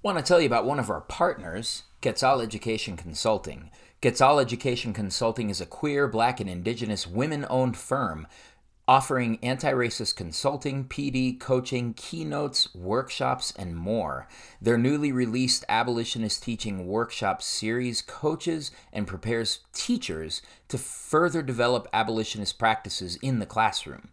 Want to tell you about one of our partners, Quetzal Education Consulting. Quetzal Education Consulting is a queer, black, and indigenous women owned firm offering anti racist consulting, PD, coaching, keynotes, workshops, and more. Their newly released Abolitionist Teaching Workshop series coaches and prepares teachers to further develop abolitionist practices in the classroom.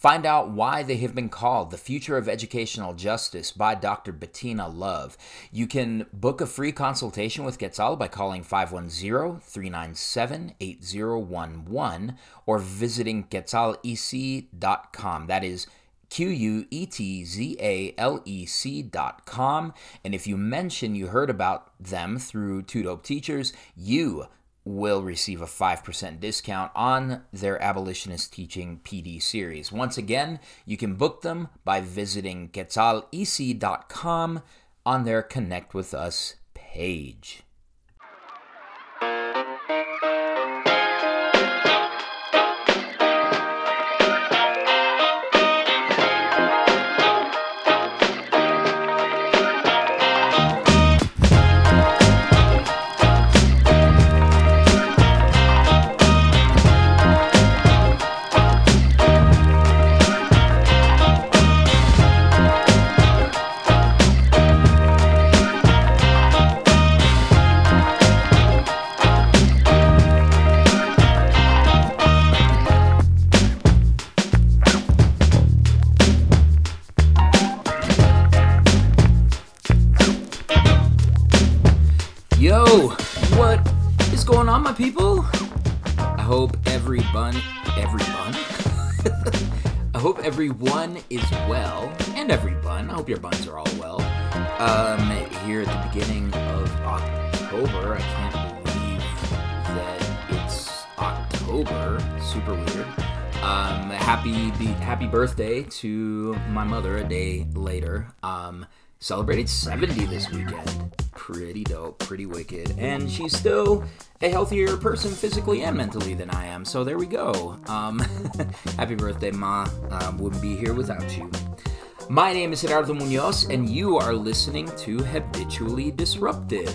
Find out why they have been called the future of educational justice by Dr. Bettina Love. You can book a free consultation with Quetzal by calling 510 397 8011 or visiting quetzalec.com. That is Q U E T Z A L E C dot com. And if you mention you heard about them through Two Dope Teachers, you will receive a 5% discount on their abolitionist teaching PD series. Once again, you can book them by visiting quetzalec.com on their Connect with Us page. Um, here at the beginning of October, I can't believe that it's October. Super weird. Um, happy happy birthday to my mother a day later. Um, celebrated 70 this weekend. Pretty dope, pretty wicked. And she's still a healthier person physically and mentally than I am. So there we go. Um, happy birthday, Ma. Um, wouldn't be here without you. My name is Gerardo Munoz, and you are listening to Habitually Disruptive,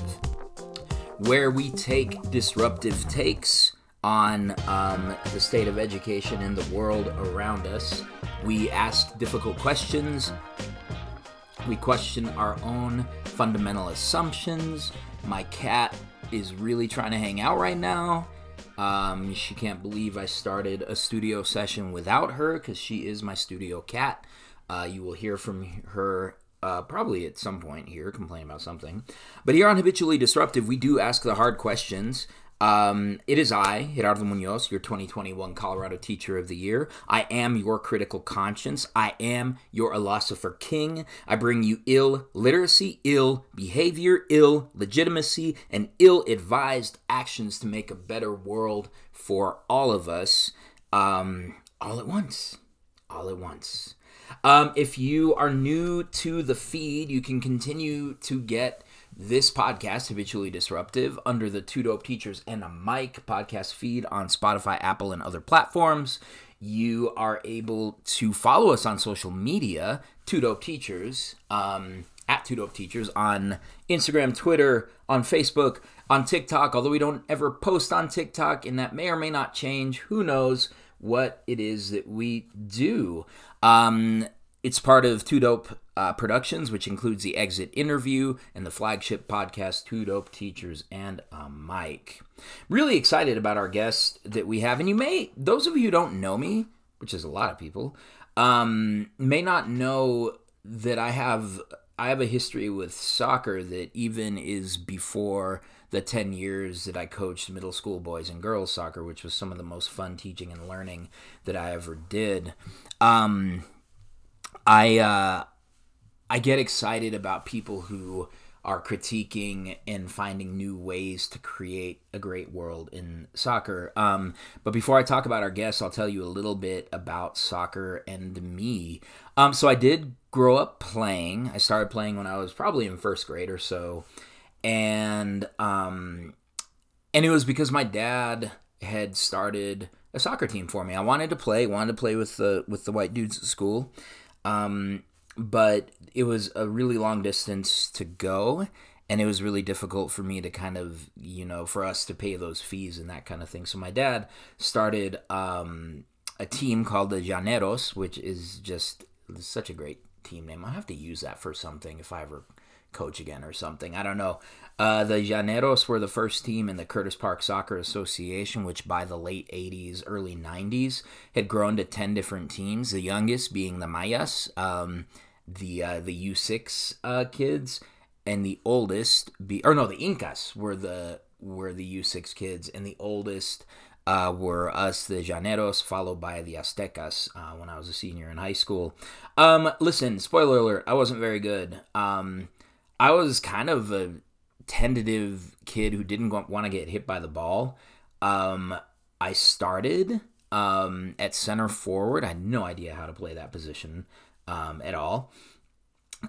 where we take disruptive takes on um, the state of education in the world around us. We ask difficult questions, we question our own fundamental assumptions. My cat is really trying to hang out right now. Um, she can't believe I started a studio session without her because she is my studio cat. Uh, you will hear from her uh, probably at some point here, complain about something. But here on Habitually Disruptive, we do ask the hard questions. Um, it is I, Gerardo Munoz, your 2021 Colorado Teacher of the Year. I am your critical conscience. I am your philosopher king. I bring you ill literacy, ill behavior, ill legitimacy, and ill advised actions to make a better world for all of us um, all at once. All at once. Um, if you are new to the feed, you can continue to get this podcast, Habitually Disruptive, under the Two Dope Teachers and a Mic podcast feed on Spotify, Apple, and other platforms. You are able to follow us on social media, Two Dope Teachers, um, at Two Dope Teachers on Instagram, Twitter, on Facebook, on TikTok. Although we don't ever post on TikTok, and that may or may not change. Who knows what it is that we do? Um, it's part of Two Dope uh, Productions, which includes the Exit interview and the flagship podcast Two Dope Teachers and a Mic. Really excited about our guest that we have, and you may, those of you who don't know me, which is a lot of people, um, may not know that I have I have a history with soccer that even is before the 10 years that I coached middle school boys and girls soccer, which was some of the most fun teaching and learning that I ever did. Um, I uh, I get excited about people who are critiquing and finding new ways to create a great world in soccer. Um, but before I talk about our guests, I'll tell you a little bit about soccer and me. Um, so I did grow up playing. I started playing when I was probably in first grade or so, and um, and it was because my dad had started a soccer team for me. I wanted to play, wanted to play with the with the white dudes at school. Um, but it was a really long distance to go and it was really difficult for me to kind of you know for us to pay those fees and that kind of thing so my dad started um, a team called the llaneros which is just such a great team name i'll have to use that for something if i ever coach again or something. I don't know. Uh, the llaneros were the first team in the curtis park soccer association which by the late 80s early 90s had grown to 10 different teams the youngest being the mayas um, the uh, the u6 uh, kids and the oldest be or no the incas were the were the u6 kids and the oldest uh, were us the llaneros followed by the aztecas uh, when i was a senior in high school. Um, listen spoiler alert i wasn't very good. Um, i was kind of a tentative kid who didn't want to get hit by the ball um, i started um, at center forward i had no idea how to play that position um, at all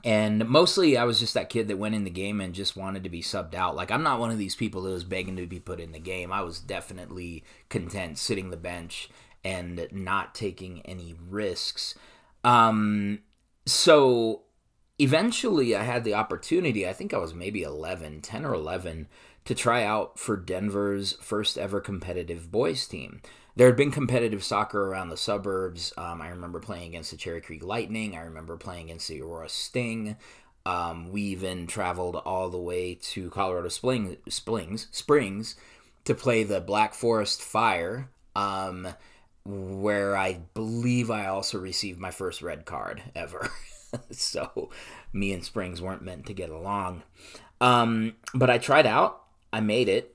and mostly I was just that kid that went in the game and just wanted to be subbed out. Like I'm not one of these people that was begging to be put in the game. I was definitely content sitting the bench and not taking any risks. Um, so eventually I had the opportunity, I think I was maybe 11, 10 or 11, to try out for Denver's first ever competitive boys team there had been competitive soccer around the suburbs. Um, I remember playing against the Cherry Creek Lightning. I remember playing against the Aurora Sting. Um, we even traveled all the way to Colorado Springs, Springs to play the Black Forest Fire, um, where I believe I also received my first red card ever. so me and Springs weren't meant to get along. Um, but I tried out. I made it.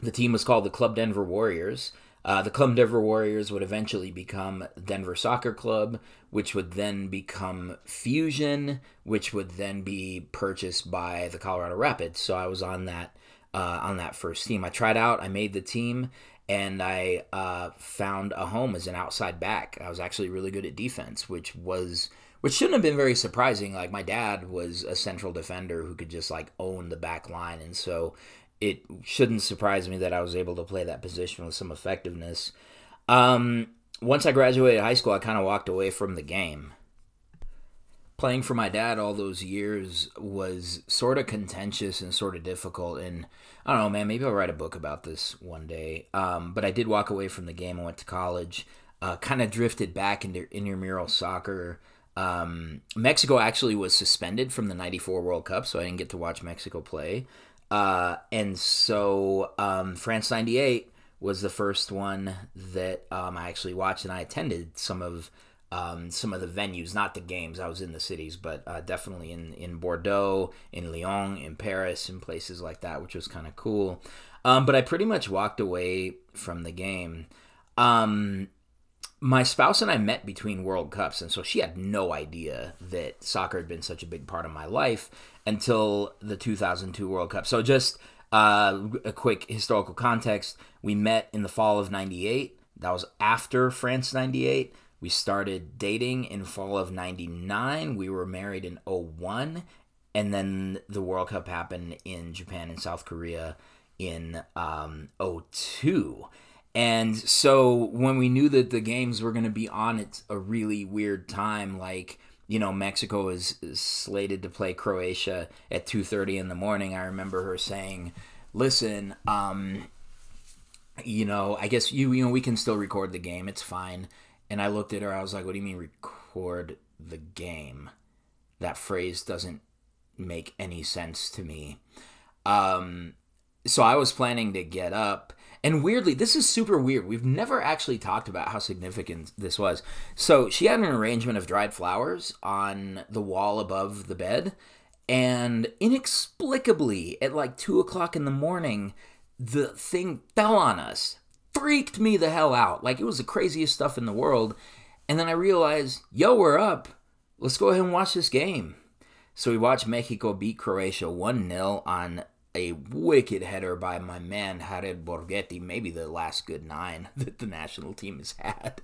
The team was called the Club Denver Warriors. Uh, the Club Denver Warriors would eventually become Denver Soccer Club, which would then become Fusion, which would then be purchased by the Colorado Rapids. So I was on that uh, on that first team. I tried out, I made the team, and I uh, found a home as an outside back. I was actually really good at defense, which was which shouldn't have been very surprising. Like my dad was a central defender who could just like own the back line, and so it shouldn't surprise me that I was able to play that position with some effectiveness. Um, once I graduated high school, I kind of walked away from the game. Playing for my dad all those years was sort of contentious and sort of difficult. And I don't know, man, maybe I'll write a book about this one day. Um, but I did walk away from the game. I went to college, uh, kind of drifted back into intramural soccer. Um, Mexico actually was suspended from the 94 World Cup, so I didn't get to watch Mexico play. Uh, and so um, France 98 was the first one that um, I actually watched, and I attended some of um, some of the venues, not the games. I was in the cities, but uh, definitely in, in Bordeaux, in Lyon, in Paris, and places like that, which was kind of cool. Um, but I pretty much walked away from the game. Um, my spouse and I met between World Cups, and so she had no idea that soccer had been such a big part of my life until the 2002 World Cup. So, just uh, a quick historical context we met in the fall of 98. That was after France 98. We started dating in fall of 99. We were married in 01. And then the World Cup happened in Japan and South Korea in um, 02. And so when we knew that the games were going to be on at a really weird time, like you know Mexico is, is slated to play Croatia at two thirty in the morning, I remember her saying, "Listen, um, you know, I guess you you know we can still record the game. It's fine." And I looked at her. I was like, "What do you mean record the game?" That phrase doesn't make any sense to me. Um, so I was planning to get up and weirdly, this is super weird. We've never actually talked about how significant this was. So she had an arrangement of dried flowers on the wall above the bed. And inexplicably, at like 2 o'clock in the morning, the thing fell on us. Freaked me the hell out. Like it was the craziest stuff in the world. And then I realized, yo, we're up. Let's go ahead and watch this game. So we watched Mexico beat Croatia 1 0 on a wicked header by my man Jared Borgetti, maybe the last good nine that the national team has had.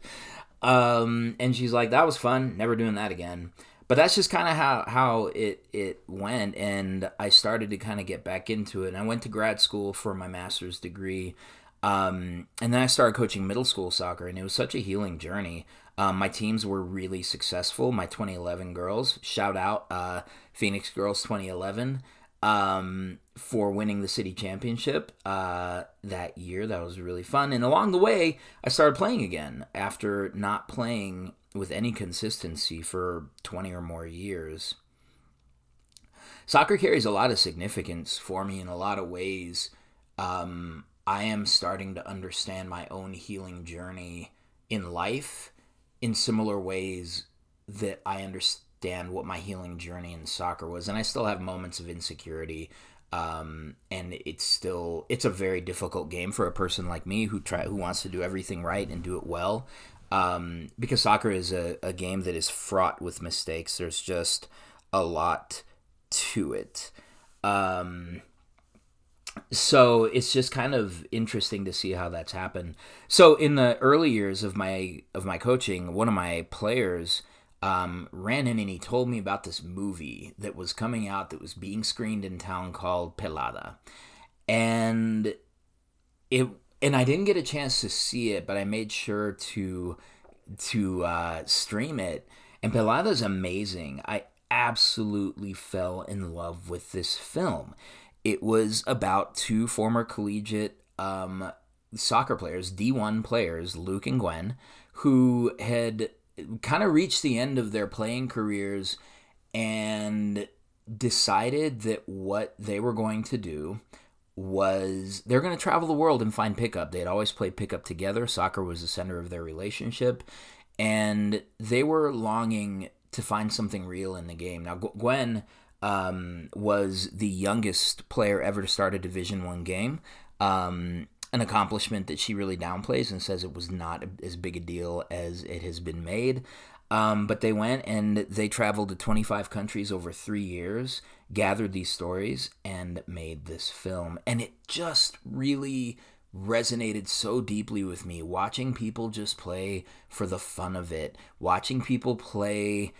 Um, and she's like, that was fun, never doing that again. But that's just kind of how, how it, it went. And I started to kind of get back into it. And I went to grad school for my master's degree. Um, and then I started coaching middle school soccer, and it was such a healing journey. Um, my teams were really successful. My 2011 girls, shout out uh, Phoenix Girls 2011 um, for winning the city championship uh, that year. That was really fun. And along the way, I started playing again after not playing with any consistency for 20 or more years. Soccer carries a lot of significance for me in a lot of ways. Um, I am starting to understand my own healing journey in life in similar ways that I understand what my healing journey in soccer was. And I still have moments of insecurity. Um, and it's still it's a very difficult game for a person like me who try who wants to do everything right and do it well. Um, because soccer is a, a game that is fraught with mistakes. There's just a lot to it. Um, so it's just kind of interesting to see how that's happened. So in the early years of my of my coaching, one of my players um, ran in and he told me about this movie that was coming out that was being screened in town called Pelada, and it and I didn't get a chance to see it, but I made sure to to uh, stream it. And Pelada is amazing. I absolutely fell in love with this film. It was about two former collegiate um, soccer players, D1 players, Luke and Gwen, who had kind of reached the end of their playing careers and decided that what they were going to do was they're going to travel the world and find pickup. They had always played pickup together. Soccer was the center of their relationship, and they were longing to find something real in the game. Now, Gwen um, was the youngest player ever to start a Division One game. Um, an accomplishment that she really downplays and says it was not as big a deal as it has been made. Um, but they went and they traveled to 25 countries over three years, gathered these stories, and made this film. And it just really resonated so deeply with me watching people just play for the fun of it, watching people play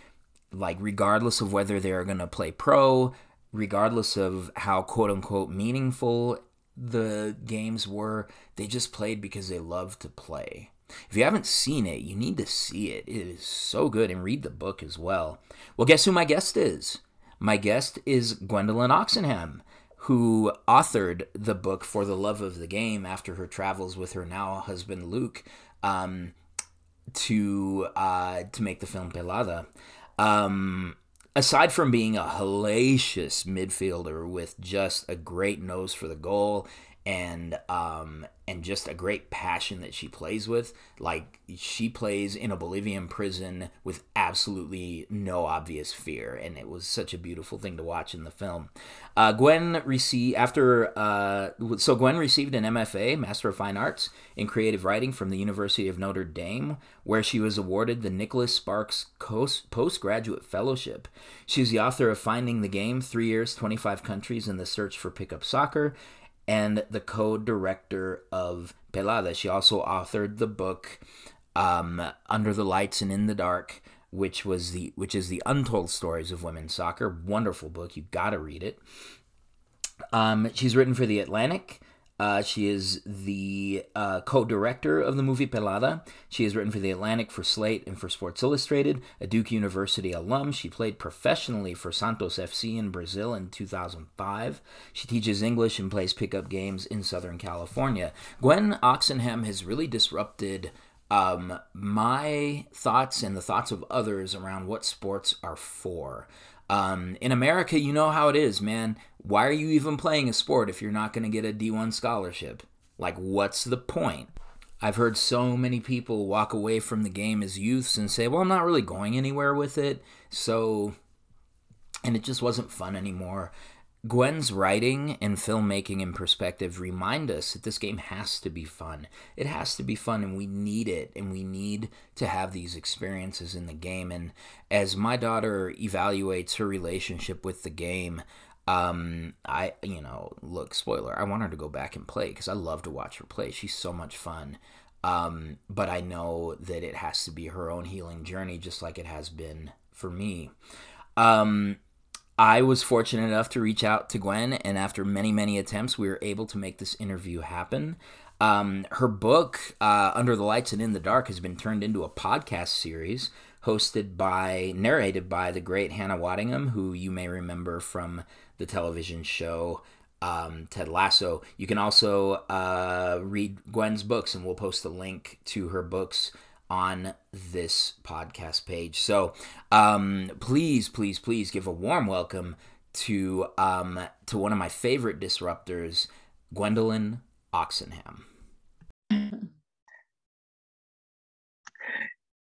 like regardless of whether they're going to play pro, regardless of how quote unquote meaningful the games were, they just played because they loved to play. If you haven't seen it, you need to see it. It is so good and read the book as well. Well, guess who my guest is? My guest is Gwendolyn Oxenham, who authored the book For the Love of the Game after her travels with her now husband Luke um, to uh, to make the film Pelada. Um, aside from being a hellacious midfielder with just a great nose for the goal and um, and just a great passion that she plays with. Like she plays in a Bolivian prison with absolutely no obvious fear, and it was such a beautiful thing to watch in the film. Uh, Gwen received after uh, so Gwen received an MFA, Master of Fine Arts in Creative Writing from the University of Notre Dame, where she was awarded the Nicholas Sparks Postgraduate Fellowship. She's the author of Finding the Game: Three Years, Twenty Five Countries, and the Search for Pickup Soccer and the co-director of Pelada. She also authored the book um, Under the Lights and in the Dark, which was the which is the untold stories of women's soccer. Wonderful book. You got to read it. Um, she's written for the Atlantic, uh, she is the uh, co director of the movie Pelada. She has written for The Atlantic, for Slate, and for Sports Illustrated. A Duke University alum, she played professionally for Santos FC in Brazil in 2005. She teaches English and plays pickup games in Southern California. Gwen Oxenham has really disrupted um, my thoughts and the thoughts of others around what sports are for. Um, in America, you know how it is, man. Why are you even playing a sport if you're not going to get a D1 scholarship? Like, what's the point? I've heard so many people walk away from the game as youths and say, well, I'm not really going anywhere with it. So, and it just wasn't fun anymore. Gwen's writing and filmmaking and perspective remind us that this game has to be fun. It has to be fun, and we need it, and we need to have these experiences in the game. And as my daughter evaluates her relationship with the game, um, I, you know, look, spoiler, I want her to go back and play because I love to watch her play. She's so much fun. Um, but I know that it has to be her own healing journey, just like it has been for me. Um, I was fortunate enough to reach out to Gwen, and after many, many attempts, we were able to make this interview happen. Um, her book, uh, Under the Lights and in the Dark, has been turned into a podcast series hosted by, narrated by the great Hannah Waddingham, who you may remember from the television show um, Ted Lasso. You can also uh, read Gwen's books, and we'll post a link to her books on this podcast page. So um, please, please, please give a warm welcome to um, to one of my favorite disruptors, Gwendolyn Oxenham.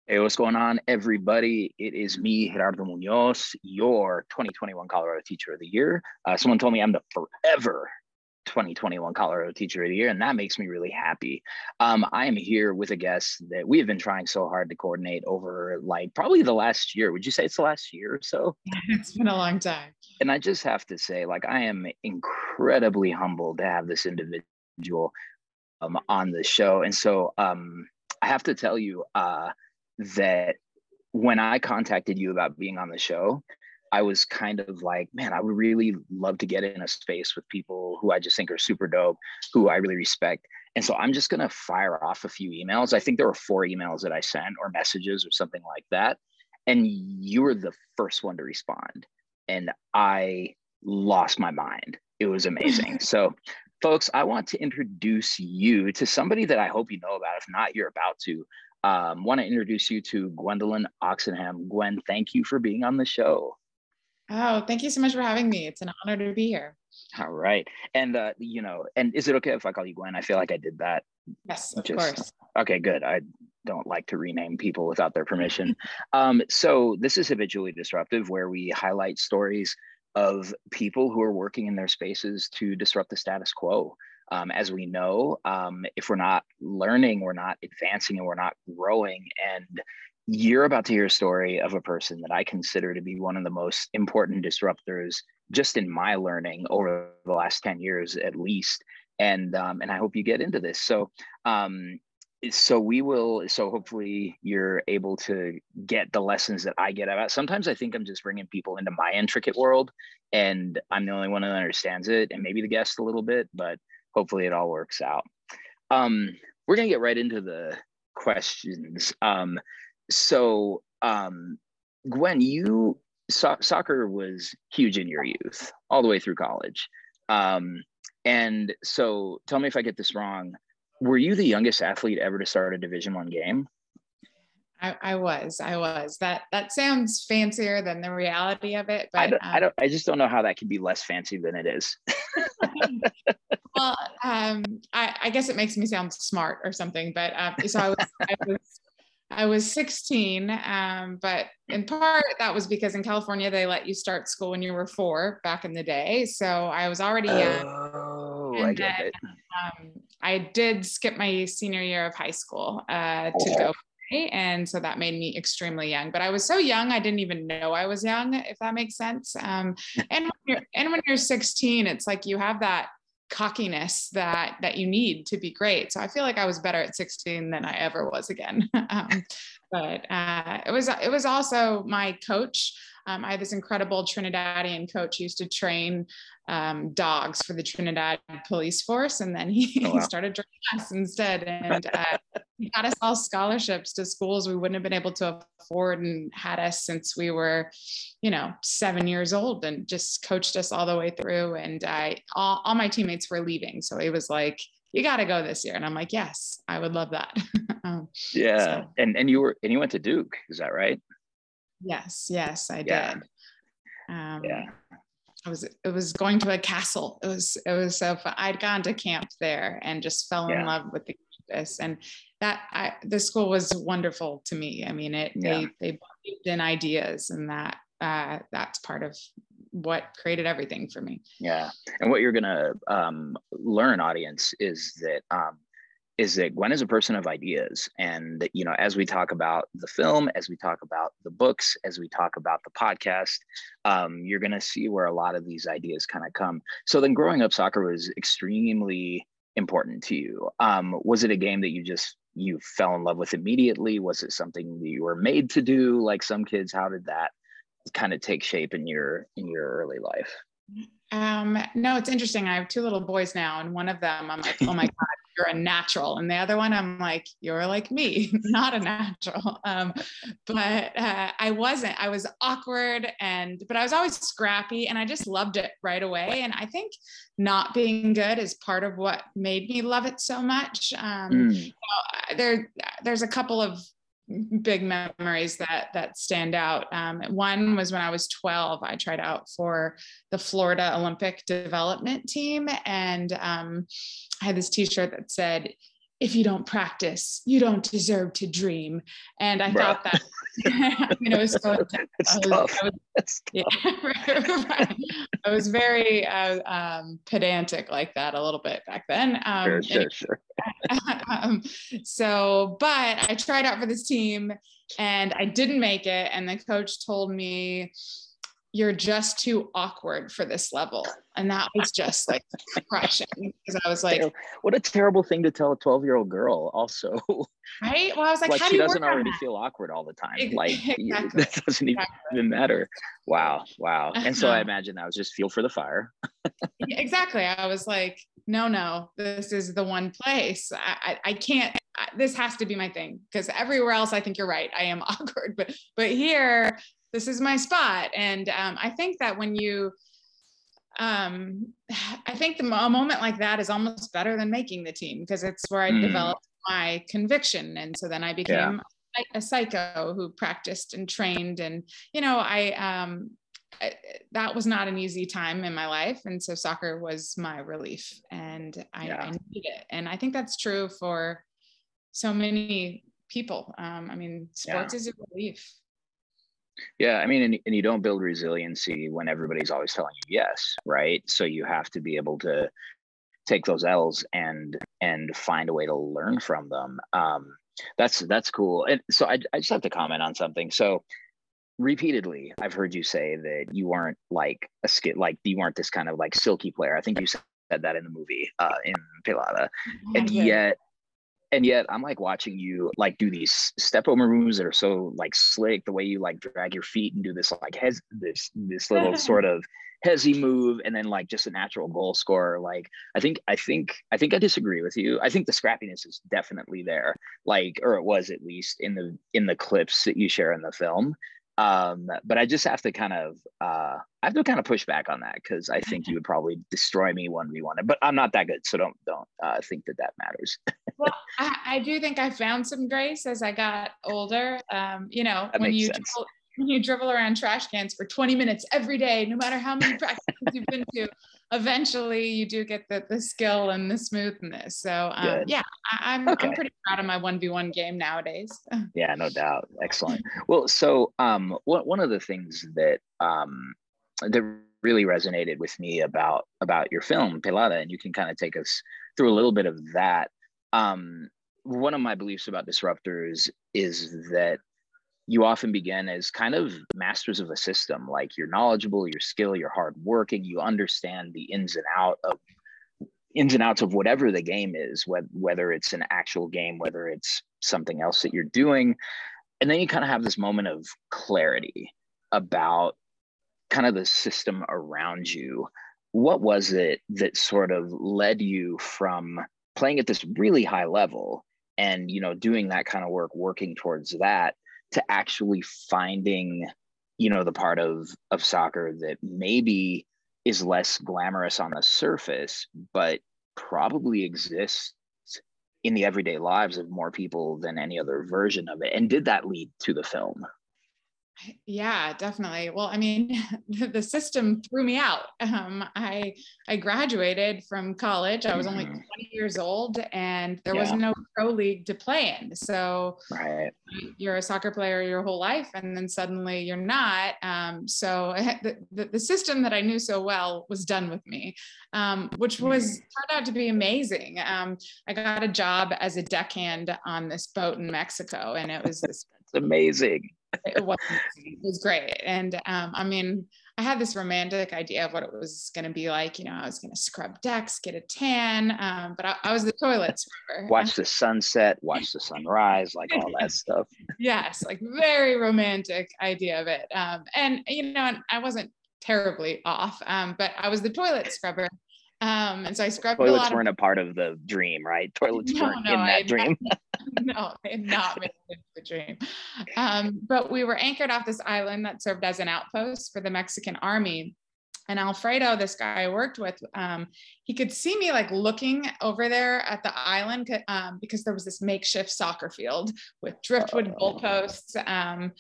Hey, what's going on, everybody? It is me, Gerardo Munoz, your 2021 Colorado Teacher of the Year. Uh, someone told me I'm the forever 2021 Colorado Teacher of the Year, and that makes me really happy. Um, I am here with a guest that we have been trying so hard to coordinate over like probably the last year. Would you say it's the last year or so? It's been a long time. And I just have to say, like, I am incredibly humbled to have this individual um, on the show. And so um, I have to tell you uh, that when I contacted you about being on the show, I was kind of like, man, I would really love to get in a space with people who I just think are super dope, who I really respect. And so I'm just going to fire off a few emails. I think there were four emails that I sent or messages or something like that. And you were the first one to respond. And I lost my mind. It was amazing. so, folks, I want to introduce you to somebody that I hope you know about. If not, you're about to. Um, want to introduce you to Gwendolyn Oxenham. Gwen, thank you for being on the show. Oh, thank you so much for having me. It's an honor to be here. All right. And, uh, you know, and is it okay if I call you Gwen? I feel like I did that. Yes, of Just, course. Okay, good. I don't like to rename people without their permission. um, so this is habitually disruptive, where we highlight stories of people who are working in their spaces to disrupt the status quo. Um, as we know, um, if we're not learning, we're not advancing, and we're not growing. And you're about to hear a story of a person that I consider to be one of the most important disruptors just in my learning over the last 10 years at least. And um, and I hope you get into this. So um, so we will so hopefully you're able to get the lessons that i get about sometimes i think i'm just bringing people into my intricate world and i'm the only one that understands it and maybe the guest a little bit but hopefully it all works out um, we're going to get right into the questions um, so um, Gwen, you so- soccer was huge in your youth, all the way through college. Um, and so, tell me if I get this wrong. Were you the youngest athlete ever to start a Division One game? I, I, was. I was. That that sounds fancier than the reality of it. But I don't, um, I don't. I just don't know how that could be less fancy than it is. well, um, I, I, guess it makes me sound smart or something. But um, so I was. I was I was 16, um, but in part that was because in California they let you start school when you were four back in the day. So I was already young. Oh, I get then, it. Um, I did skip my senior year of high school uh, to oh. go and so that made me extremely young but i was so young i didn't even know i was young if that makes sense um, and when you're and when you're 16 it's like you have that cockiness that that you need to be great. So I feel like I was better at 16 than I ever was again. um, but uh, it was it was also my coach. Um, I had this incredible Trinidadian coach who used to train um, dogs for the Trinidad police force. And then he, oh, wow. he started drawing us instead. And uh, he got us all scholarships to schools we wouldn't have been able to afford and had us since we were, you know, seven years old and just coached us all the way through. And I, all, all my teammates were leaving. So it was like, you got to go this year. And I'm like, yes, I would love that. um, yeah. So. And, and you were, and you went to Duke, is that right? Yes. Yes, I yeah. did. Um, yeah. I was it was going to a castle. It was it was so fun. I'd gone to camp there and just fell yeah. in love with the campus and that I, the school was wonderful to me. I mean it yeah. they they believed in ideas and that uh, that's part of what created everything for me. Yeah, and what you're gonna um, learn, audience, is that um, is that Gwen is a person of ideas. And, you know, as we talk about the film, as we talk about the books, as we talk about the podcast, um, you're going to see where a lot of these ideas kind of come. So then growing up, soccer was extremely important to you. Um, was it a game that you just, you fell in love with immediately? Was it something that you were made to do like some kids? How did that kind of take shape in your, in your early life? Um, no, it's interesting. I have two little boys now, and one of them, I'm like, oh my God, you're a natural. And the other one, I'm like, you're like me, not a natural. Um, but uh, I wasn't. I was awkward and, but I was always scrappy and I just loved it right away. And I think not being good is part of what made me love it so much. Um, mm. you know, there, there's a couple of big memories that that stand out. Um, one was when I was 12. I tried out for the Florida Olympic Development Team, and um, I had this T-shirt that said, "If you don't practice, you don't deserve to dream." And I Bruh. thought that I mean, it was so intense. I was, I was, yeah, right. I was very uh, um, pedantic like that a little bit back then. Um, sure, sure, sure. um, so, but I tried out for this team and I didn't make it. And the coach told me, you're just too awkward for this level. And that was just like crushing because I was like, what a terrible thing to tell a 12 year old girl, also. Right. Well, I was like, like she doesn't already feel awkward all the time. Like, exactly. that doesn't even, exactly. matter. Wow. Wow. And so I imagine that was just feel for the fire. exactly. I was like, no, no, this is the one place. I, I, I can't, I, this has to be my thing because everywhere else, I think you're right. I am awkward, but, but here, this is my spot. And um, I think that when you, um, I think the, a moment like that is almost better than making the team because it's where I mm. developed my conviction. And so then I became yeah. a, a psycho who practiced and trained. And, you know, I, um, I, that was not an easy time in my life. And so soccer was my relief and I, yeah. I needed it. And I think that's true for so many people. Um, I mean, sports yeah. is a relief. Yeah, I mean, and, and you don't build resiliency when everybody's always telling you yes, right? So you have to be able to take those L's and and find a way to learn from them. Um, that's that's cool. And so I, I just have to comment on something. So repeatedly, I've heard you say that you weren't like a skit, like you weren't this kind of like silky player. I think you said that in the movie uh, in Pelada, and yet and yet I'm like watching you like do these step over moves that are so like slick. The way you like drag your feet and do this like hes this this little sort of hezzy move, and then like just a natural goal scorer. Like I think I think I think I disagree with you. I think the scrappiness is definitely there, like or it was at least in the in the clips that you share in the film um but i just have to kind of uh i have to kind of push back on that because i think you would probably destroy me 1v1 but i'm not that good so don't don't uh, think that that matters. Well I, I, do think i found some grace as i got older um you know that when you dribble, when you dribble around trash cans for 20 minutes every day no matter how many practices you've been to eventually you do get the, the skill and the smoothness. So um, yeah, I, am I'm, okay. I'm pretty proud of my 1v1 game nowadays. yeah, no doubt. Excellent. Well, so um, what, one of the things that um, that really resonated with me about about your film Pelada, and you can kind of take us through a little bit of that. Um, one of my beliefs about disruptors is that you often begin as kind of masters of a system like you're knowledgeable you're skilled you're hardworking you understand the ins and out of ins and outs of whatever the game is whether it's an actual game whether it's something else that you're doing. And then you kind of have this moment of clarity about kind of the system around you. What was it that sort of led you from playing at this really high level and you know doing that kind of work working towards that to actually finding you know the part of of soccer that maybe is less glamorous on the surface but probably exists in the everyday lives of more people than any other version of it. And did that lead to the film yeah, definitely. Well, I mean, the system threw me out. Um, I I graduated from college. I was only mm-hmm. 20 years old, and there yeah. was no pro league to play in. So right. you're a soccer player your whole life, and then suddenly you're not. Um, so the, the, the, system that I knew so well was done with me, um, which was mm-hmm. turned out to be amazing. Um, I got a job as a deckhand on this boat in Mexico, and it was this. amazing it was, it was great. And um, I mean, I had this romantic idea of what it was going to be like. You know, I was going to scrub decks, get a tan, um, but I, I, was the toilet scrubber. Watch the sunset, watch the sunrise, like all that stuff. yes, like very romantic idea of it. Um, and you know, I wasn't terribly off, um, but I was the toilet scrubber. Um, and so I scrubbed Toilets a lot weren't of, a part of the dream, right? Toilets No, weren't no, in that had dream. no, they had not made it the dream. Um, but we were anchored off this island that served as an outpost for the Mexican army. And Alfredo, this guy I worked with, um, he could see me like looking over there at the island um, because there was this makeshift soccer field with driftwood Oh. goalposts. Um,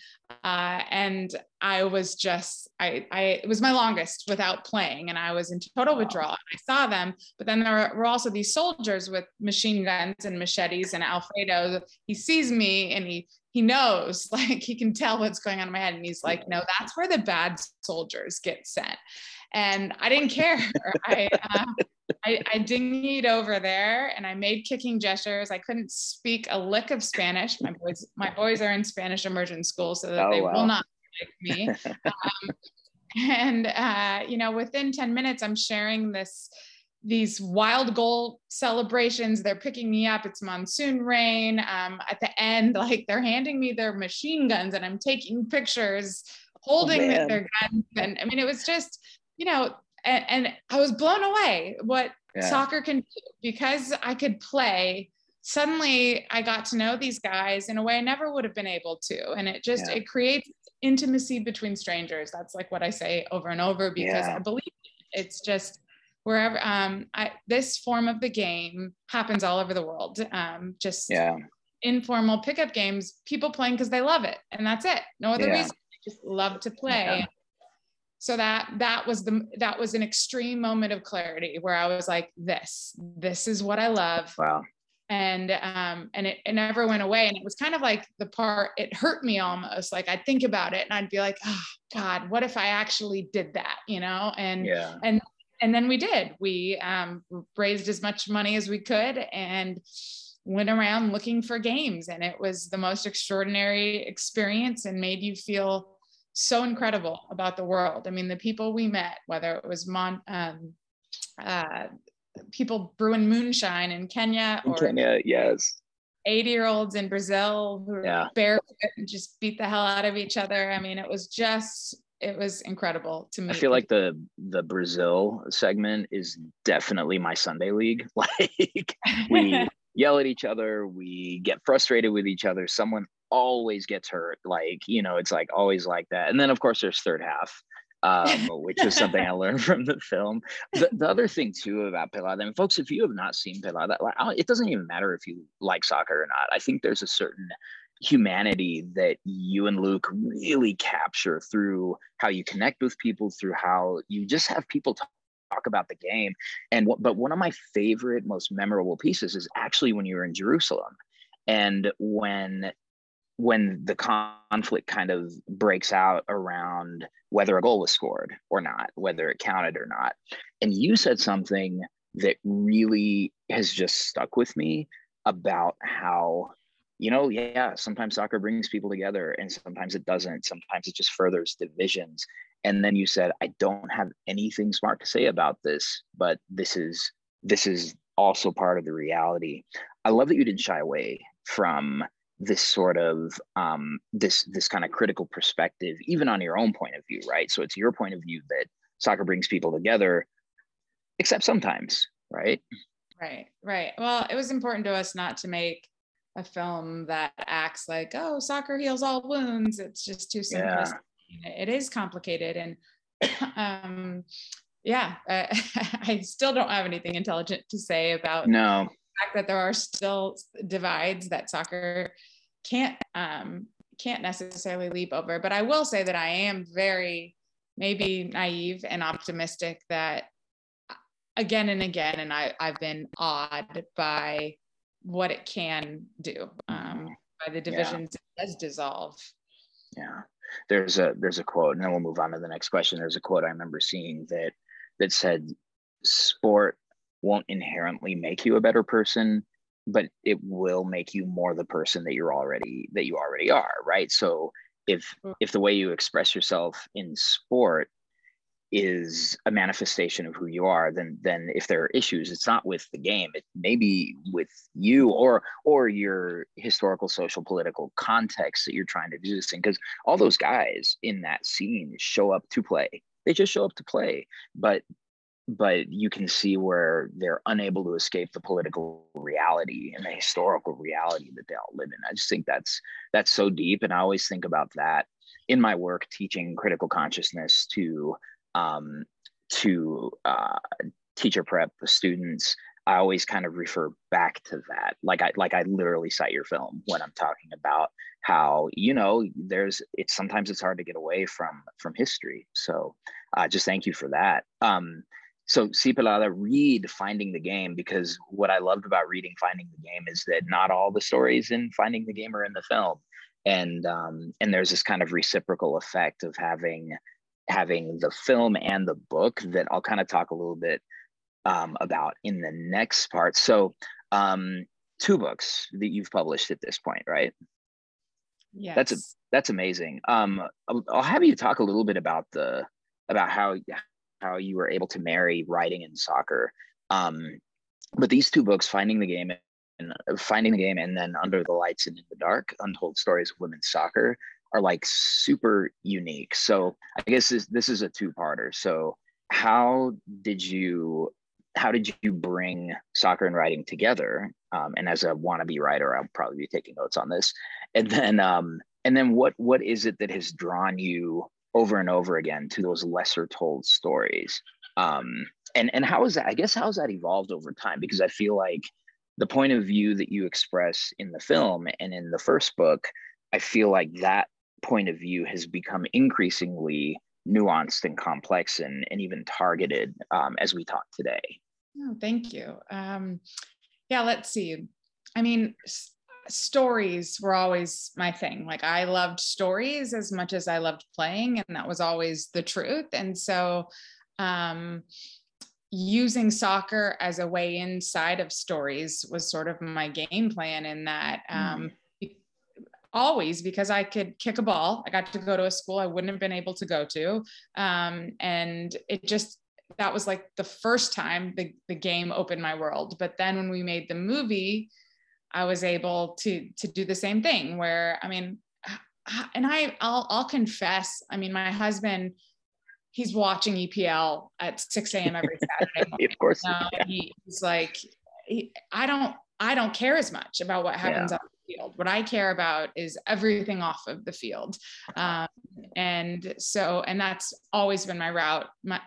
uh, and I was just, I, I, it was my longest without playing, and I was in total withdrawal. I saw them, but then there were also these soldiers with machine guns and machetes, and Alfredo, he sees me and he he knows, like he can tell what's going on in my head, and he's like, no, that's where the bad soldiers get sent. And I didn't care. I, uh, I, I dinghied over there and I made kicking gestures. I couldn't speak a lick of Spanish. My boys, my boys are in Spanish immersion school, so that Oh, they wow. will not like me. Um, and uh, you know, within 10 minutes, I'm sharing this these wild goal celebrations. They're picking me up. It's monsoon rain. Um, at the end, like they're handing me their machine guns, and I'm taking pictures, holding man. their guns. And I mean, it was just, you know, and, and I was blown away what Yeah. soccer can do because I could play. Suddenly, I got to know these guys in a way I never would have been able to, and it just Yeah. it creates intimacy between strangers. That's like what I say over and over because Yeah. I believe it. it's just wherever um I this form of the game happens all over the world. Um just yeah. informal pickup games, people playing because they love it. And that's it. No other Yeah. reason. They just love to play. Yeah. So that that was the that was an extreme moment of clarity where I was like, this, this is what I love Wow. and um and it, it never went away and it was kind of like the part it hurt me almost like i'd think about it and i'd be like oh god what if i actually did that you know and Yeah. and then we did we um raised as much money as we could and went around looking for games and it was the most extraordinary experience and made you feel so incredible about the world i mean the people we met whether it was mon um uh people brewing moonshine in kenya or Kenya, yes. 80 year olds in Brazil who Yeah. barefoot and just beat the hell out of each other. I mean, it was just, it was incredible to me. I feel like the the Brazil segment is definitely my Sunday league. Like we yell at each other, we get frustrated with each other. Someone always gets hurt. Like, you know, it's like always like that. And then of course there's third half. Um, which is something I learned from the film. The, the other thing too about Pelada, and folks, if you have not seen Pelada, like, it doesn't even matter if you like soccer or not. I think there's a certain humanity that you and Luke really capture through how you connect with people, through how you just have people talk, talk about the game. And what, but one of my favorite, most memorable pieces is actually when you were in Jerusalem, and when when the conflict kind of breaks out around whether a goal was scored or not, whether it counted or not. And you said something that really has just stuck with me about how you know, yeah, sometimes soccer brings people together and sometimes it doesn't. Sometimes it just furthers divisions. And then you said, I don't have anything smart to say about this, but this is this is also part of the reality. I love that you didn't shy away from this sort of um, this this kind of critical perspective, even on your own point of view, right? So it's your point of view that soccer brings people together, except sometimes, right? Right, right. Well, it was important to us not to make a film that acts like, oh, soccer heals all wounds. It's just too Yeah. simplistic. It is complicated. And um, yeah, uh, I still don't have anything intelligent to say about No, fact that there are still divides that soccer can't um, can't necessarily leap over. But I will say that I am very maybe naive and optimistic that uh, again and again, and I, I've been awed by what it can do um, by the Yeah. divisions it does dissolve. Yeah. There's a there's a quote, and then we'll move on to the next question. There's a quote I remember seeing that that said, "Sport won't inherently make you a better person, but it will make you more the person that you're already that you already are." Right. So if if the way you express yourself in sport is a manifestation of who you are then then if there are issues it's not with the game it may be with you or or your historical social political context that you're trying to do this in because all those guys in that scene show up to play they just show up to play but but you can see where they're unable to escape the political reality and the historical reality that they all live in. I just think that's that's so deep, and I always think about that in my work teaching critical consciousness to um, to uh, teacher prep the students. I always kind of refer back to that. Like I like I literally cite your film when I'm talking about how you know there's it's sometimes it's hard to get away from from history. So uh, just thank you for that. Um, so see Pelada, read Finding the Game because what I loved about reading Finding the Game is that not all the stories in Finding the Game are in the film, and um, and there's this kind of reciprocal effect of having having the film and the book that I'll kind of talk a little bit um, about in the next part. So um, two books that you've published at this point, right? Yeah, that's a, that's amazing. Um, I'll, I'll have you talk a little bit about the about how how you were able to marry writing and soccer. Um, but these two books, Finding the Game and Finding the Game, and then Under the Lights and in the Dark, Untold Stories of Women's Soccer, are like super unique. So I guess this, this is a two-parter. So how did you how did you bring soccer and writing together? Um, and as a wannabe writer, I'll probably be taking notes on this. And then um, and then what what is it that has drawn you over and over again to those lesser told stories um, and and how is that i guess how has that evolved over time because i feel like the point of view that you express in the film and in the first book i feel like that point of view has become increasingly nuanced and complex and, and even targeted um, as we talk today oh, thank you um, yeah let's see i mean stories were always my thing. Like I loved stories as much as I loved playing, and that was always the truth. And so, um, using soccer as a way inside of stories was sort of my game plan. In that, um, mm. Always because I could kick a ball. I got to go to a school I wouldn't have been able to go to, um, and it just that was like the first time the, the game opened my world. But then when we made the movie I was able to to do the same thing where I mean and I I'll I'll confess I mean my husband he's watching EPL at 6 a.m. every Saturday. of course. yeah. he, he's like he, I don't I don't care as much about what happens yeah. on field. What I care about is everything off of the field. Um, and so and that's always been my route. My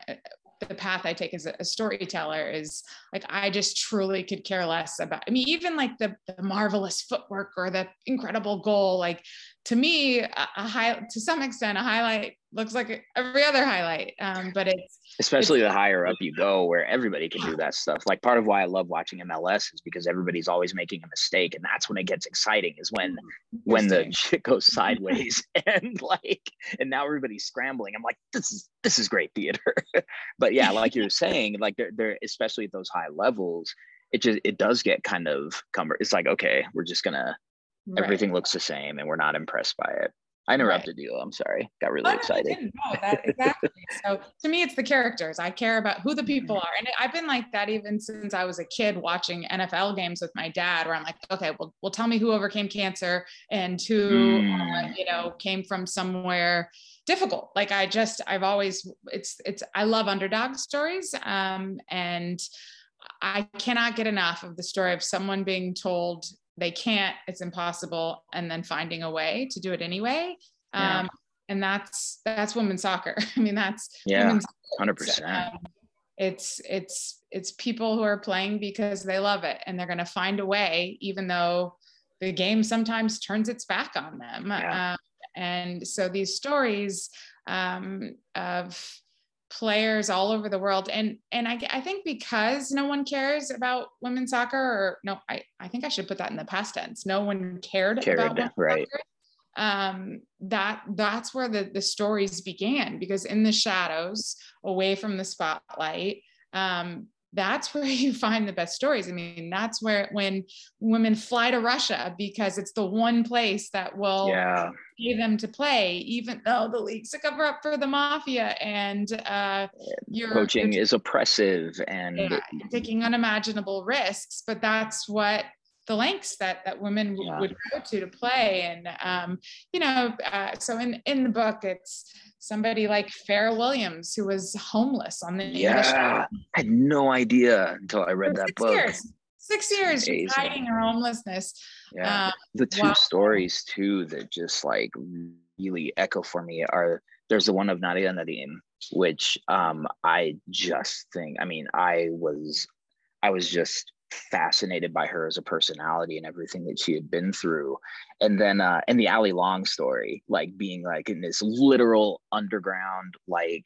the path I take as a, storyteller is like I just truly could care less about. I mean, even like the, the marvelous footwork or the incredible goal. Like to me, a, a high to some extent, a highlight looks like every other highlight. Um, but it's especially it's, the higher up you go, where everybody can do that stuff. Like part of why I love watching MLS is because everybody's always making a mistake, and that's when it gets exciting. Is when when the shit goes sideways and like, and now everybody's scrambling. I'm like, this is this is great theater. but yeah, like you're saying, like they're, they're especially at those high levels, it just it does get kind of cumber. It's like okay, we're just gonna right. everything looks the same, and we're not impressed by it. I interrupted right. you. I'm sorry. Got really oh, excited. No, that exactly. so to me, it's the characters. I care about who the people mm-hmm. are, and I've been like that even since I was a kid watching NFL games with my dad, where I'm like, okay, well, well, tell me who overcame cancer and who, uh, mm. uh, you know, came from somewhere difficult. Like I just, I've always, it's, it's, I love underdog stories, um, and I cannot get enough of the story of someone being told they can't, it's impossible, and then finding a way to do it anyway. Yeah. Um, and that's that's women's soccer. I mean, that's yeah, hundred percent. Um, it's it's it's people who are playing because they love it, and they're going to find a way, even though the game sometimes turns its back on them. Yeah. Um, and so these stories um, of players all over the world. And and I, I think because no one cares about women's soccer or no I, I think I should put that in the past tense. No one cared, cared about right. soccer, um, that that's where the the stories began because in the shadows away from the spotlight um, that's where you find the best stories. I mean, that's where when women fly to Russia because it's the one place that will yeah. pay them to play, even though the league's a cover up for the mafia and uh, your coaching is oppressive and yeah, taking unimaginable risks. But that's what the lengths that that women yeah. would go to to play and um, you know uh, so in in the book it's somebody like Pharrell Williams, who was homeless on the yeah, I had no idea until I read that Six book. Years. Six years Amazing. hiding her homelessness. Yeah, Um, the two wow. stories too that just like really echo for me are there's the one of Nadia Nadim, which um I just think I mean I was I was just fascinated by her as a personality and everything that she had been through. And then uh and the Allie Long story like being like in this literal underground like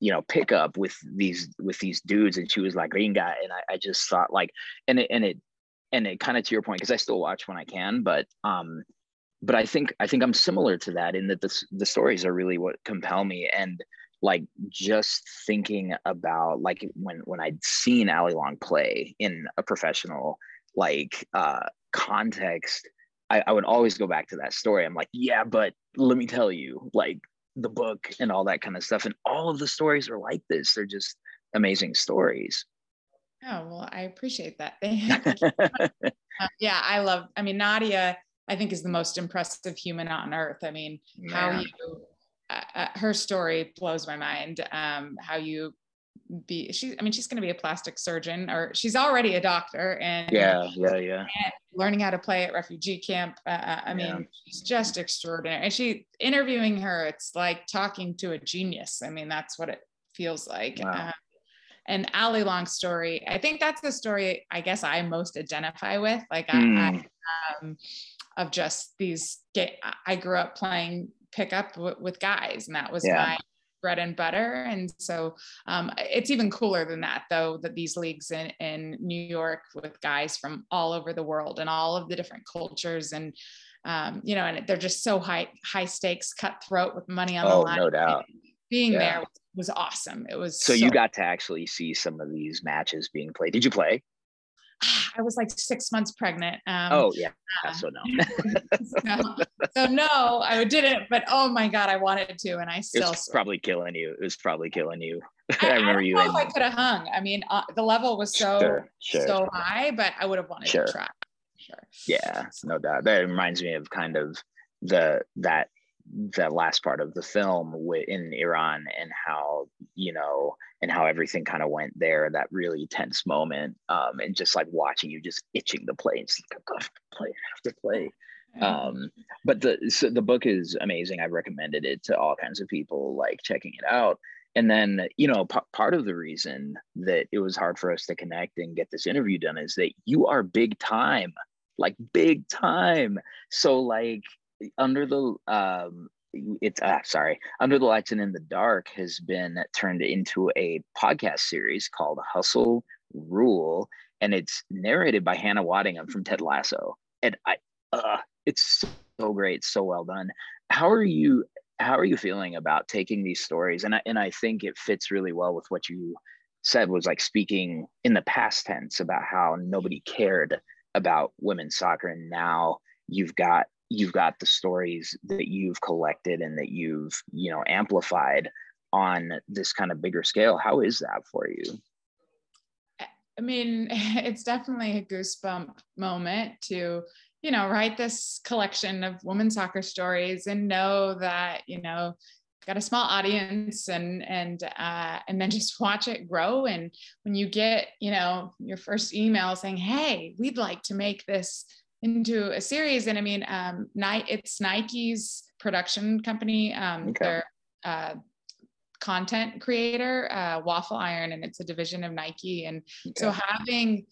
you know pickup with these with these dudes and she was like gringa. And I, I just thought like and it and it and it kind of to your point because I still watch when I can but um but I think I think I'm similar to that in that the the stories are really what compel me. And like just thinking about like when when I'd seen Allie Long play in a professional like uh context I, I would always go back to that story. I'm like yeah but let me tell you like the book and all that kind of stuff. And all of the stories are like this. They're just amazing stories. Oh, well, I appreciate that. Uh, yeah, I love, I mean, Nadia, I think is the most impressive human on earth. I mean, how you, uh, uh, her story blows my mind. Um, how you be, she, I mean, she's going to be a plastic surgeon or she's already a doctor and yeah yeah yeah learning how to play at refugee camp. Uh, uh, I mean, Yeah. she's just extraordinary. And she interviewing her, it's like talking to a genius. I mean, that's what it feels like. Wow. Uh, and Allie Long's story, I think that's the story I guess I most identify with. Like I, I Mm, um, of just these. I grew up playing pickup w- with guys, and that was Yeah. my bread and butter. And so um, it's even cooler than that, though, that these leagues in, in New York with guys from all over the world and all of the different cultures and um, you know, and they're just so high, high stakes, cutthroat with money on the Oh, line. no doubt. Being Yeah. there was, was awesome. It was so you got to actually see some of these matches being played did you play I was like six months pregnant. Um, oh yeah uh, so no so, so no, I didn't. But oh my god, I wanted to, and I it still. was probably killing you it was probably killing you i, I, I remember don't you if I could have hung. I mean, uh, the level was so Sure, sure. so high, but I would have wanted Sure. to try. Sure. yeah no doubt that reminds me of kind of the that that last part of the film in iran and how you know and how everything kind of went there that really tense moment um and just like watching you just itching to play and just like, i have to play i have to play. Um but the so the book is amazing. I've recommended it to all kinds of people like checking it out. And then you know p- part of the reason that it was hard for us to connect and get this interview done is that you are big time like big time. So like under the um it's uh, sorry under the lights and in the dark has been turned into a podcast series called hustle rule and it's narrated by hannah waddingham from ted lasso. And i uh, it's so great so well done. How are you how are you feeling about taking these stories? And I, and I think it fits really well with what you said was like speaking in the past tense about how nobody cared about women's soccer and now you've got you've got the stories that you've collected and that you've you know amplified on this kind of bigger scale how is that for you I mean, it's definitely a goosebump moment to, you know, write this collection of women's soccer stories and know that, you know, got a small audience and and uh, and then just watch it grow. And when you get, you know, your first email saying, "Hey, we'd like to make this into a series," and I mean, um, Nike, it's Nike's production company. Um, Okay. They're uh, content creator, uh, Waffle Iron, and it's a division of Nike. And so having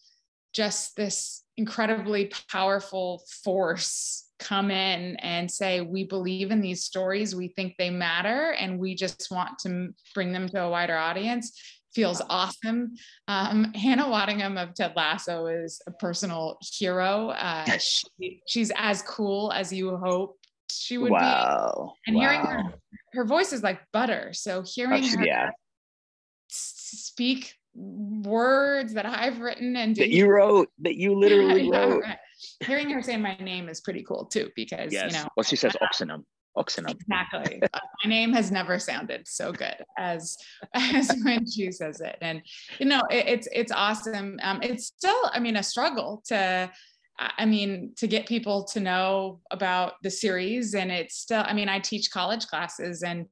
just this incredibly powerful force come in and say, we believe in these stories, we think they matter, and we just want to bring them to a wider audience feels awesome. Um, Hannah Waddingham of Ted Lasso is a personal hero. Uh, she, she's as cool as you hope she would be. wow And hearing her, her voice is like butter. So hearing her yeah speak words that I've written and that you wrote that you literally Yeah, wrote hearing her say my name is pretty cool too because yes you know well she says oxenum oxenum. Exactly. Uh, my name has never sounded so good as as when she says it. And you know it, it's it's awesome. Um it's still i mean a struggle to I mean, to get people to know about the series, and it's still, I mean, I teach college classes, and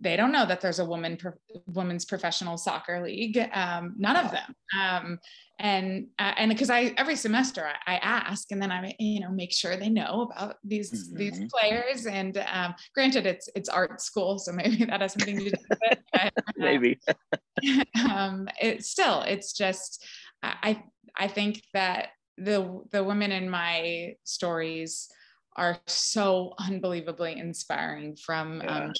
they don't know that there's a woman pro- women's professional soccer league. Um, none of them. Um, and uh, and because I every semester I, I, ask, and then I you know make sure they know about these mm-hmm. these players. And um, granted, it's it's art school, so maybe that has something to do with it. But, uh, maybe. um, it's still it's just I I think that the the women in my stories are so unbelievably inspiring from yeah. um,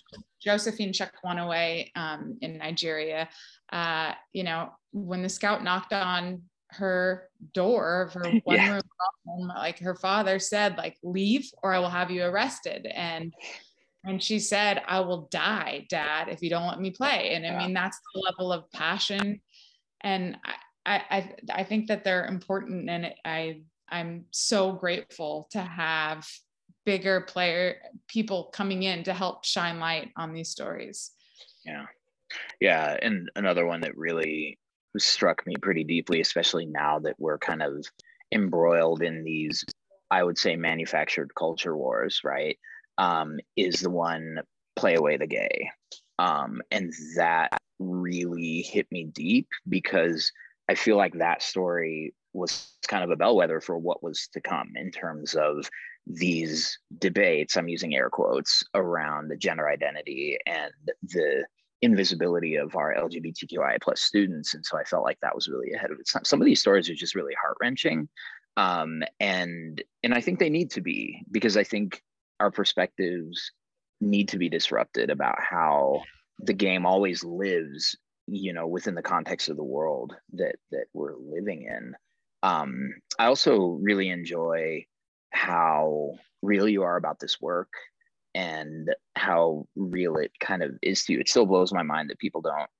Josephine Chukwunonye um, in Nigeria. Uh, you know, when the scout knocked on her door of her one yeah. room home, like her father said, like, leave or I will have you arrested. And and she said, I will die, dad, if you don't let me play. And I mean, that's the level of passion. And I I I think that they're important and I I'm so grateful to have bigger player people coming in to help shine light on these stories. Yeah. Yeah. And another one that really struck me pretty deeply, especially now that we're kind of embroiled in these, I would say, manufactured culture wars, right? Um, is the one play away the gay. Um, and that really hit me deep because I feel like that story was kind of a bellwether for what was to come in terms of these debates i'm using air quotes around the gender identity and the invisibility of our lgbtqi plus students. And so i felt like that was really ahead of its time. Some of these stories are just really heart-wrenching. Um, and and i think they need to be because i think our perspectives need to be disrupted about how the game always lives you know within the context of the world that that we're living in. Um, i also really enjoy how real you are about this work and how real it kind of is to you. It still blows my mind that people don't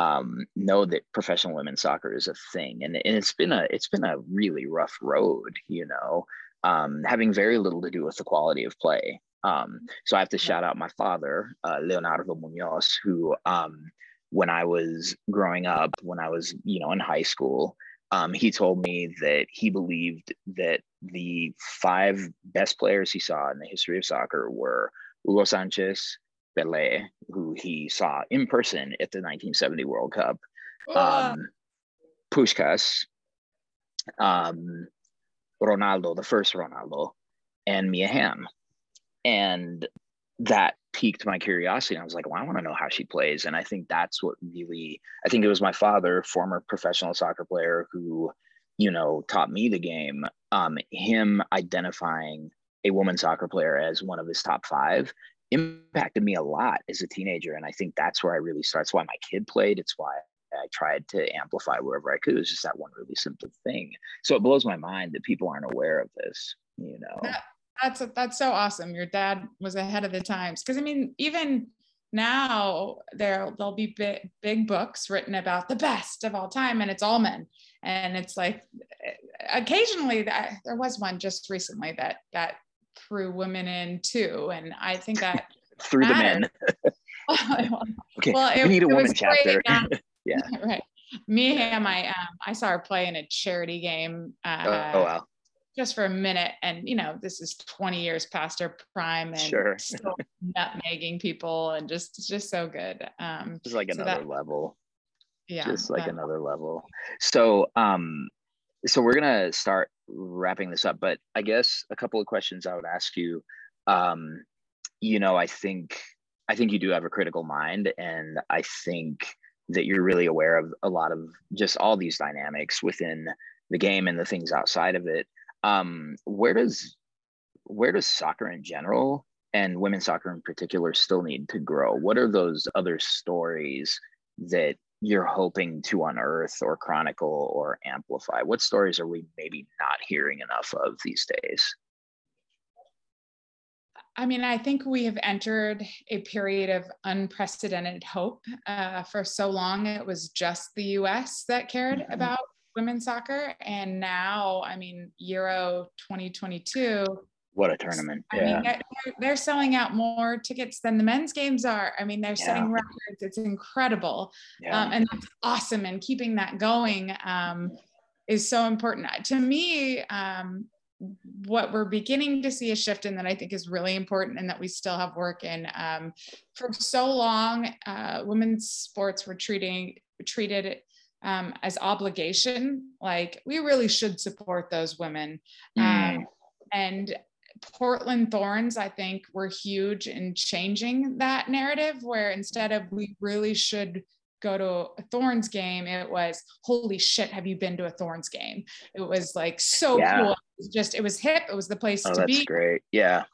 um, know that professional women's soccer is a thing, and, and it's been a it's been a really rough road, you know, um, having very little to do with the quality of play. Um, so I have to shout out my father, uh, Leonardo Munoz, who um, when I was growing up, when I was you know in high school, um, he told me that he believed that the five best players he saw in the history of soccer were Hugo Sanchez, Pelé, who he saw in person at the 1970 World Cup, um, Puskas, um, Ronaldo, the first Ronaldo, and Mia Hamm. And that piqued my curiosity. I was like, well, I want to know how she plays. And I think that's what really, I think it was my father, former professional soccer player, who, you know, taught me the game. Um, him identifying a woman soccer player as one of his top five impacted me a lot as a teenager. And I think that's where I really started. It's why my kid played. It's why I tried to amplify wherever I could. It was just that one really simple thing. So it blows my mind that people aren't aware of this, you know. That's that's so awesome. Your dad was ahead of the times. Because I mean, even now there there'll be big, big books written about the best of all time, and it's all men. And it's like occasionally that there was one just recently that that threw women in too, and I think that threw the men. okay, well, it, we need a woman chapter. yeah, right. Mia Hamm, I um, I saw her play in a charity game. Uh, oh, oh wow! Just for a minute and you know this is 20 years past her prime and sure. still nutmegging people and just just so good um just like so another that, level. Yeah just like another level. So um so we're gonna start wrapping this up but i guess a couple of questions i would ask you um you know i think i think you do have a critical mind and i think that you're really aware of a lot of just all these dynamics within the game and the things outside of it um, where does where does soccer in general and women's soccer in particular still need to grow? What are those other stories that you're hoping to unearth or chronicle or amplify? What stories are we maybe not hearing enough of these days? I mean, I think we have entered a period of unprecedented hope. Uh, for so long, it was just the US that cared mm-hmm. about women's soccer. And now, I mean, Euro 2022. What a tournament. I yeah. mean, they're, they're, selling out more tickets than the men's games are. I mean, they're yeah. setting records. It's incredible. Yeah. Um, and that's awesome. And keeping that going um, is so important. To me, um, what we're beginning to see a shift in that I think is really important and that we still have work in. Um, for so long, uh, women's sports were treating treated um, as obligation. Like we really should support those women. Um, mm. and Portland Thorns, I think, were huge in changing that narrative. Where instead of we really should go to a Thorns game, it was holy shit, have you been to a Thorns game? It was like so yeah. cool. It was just it was hip. It was the place oh, to that's be. Great, yeah.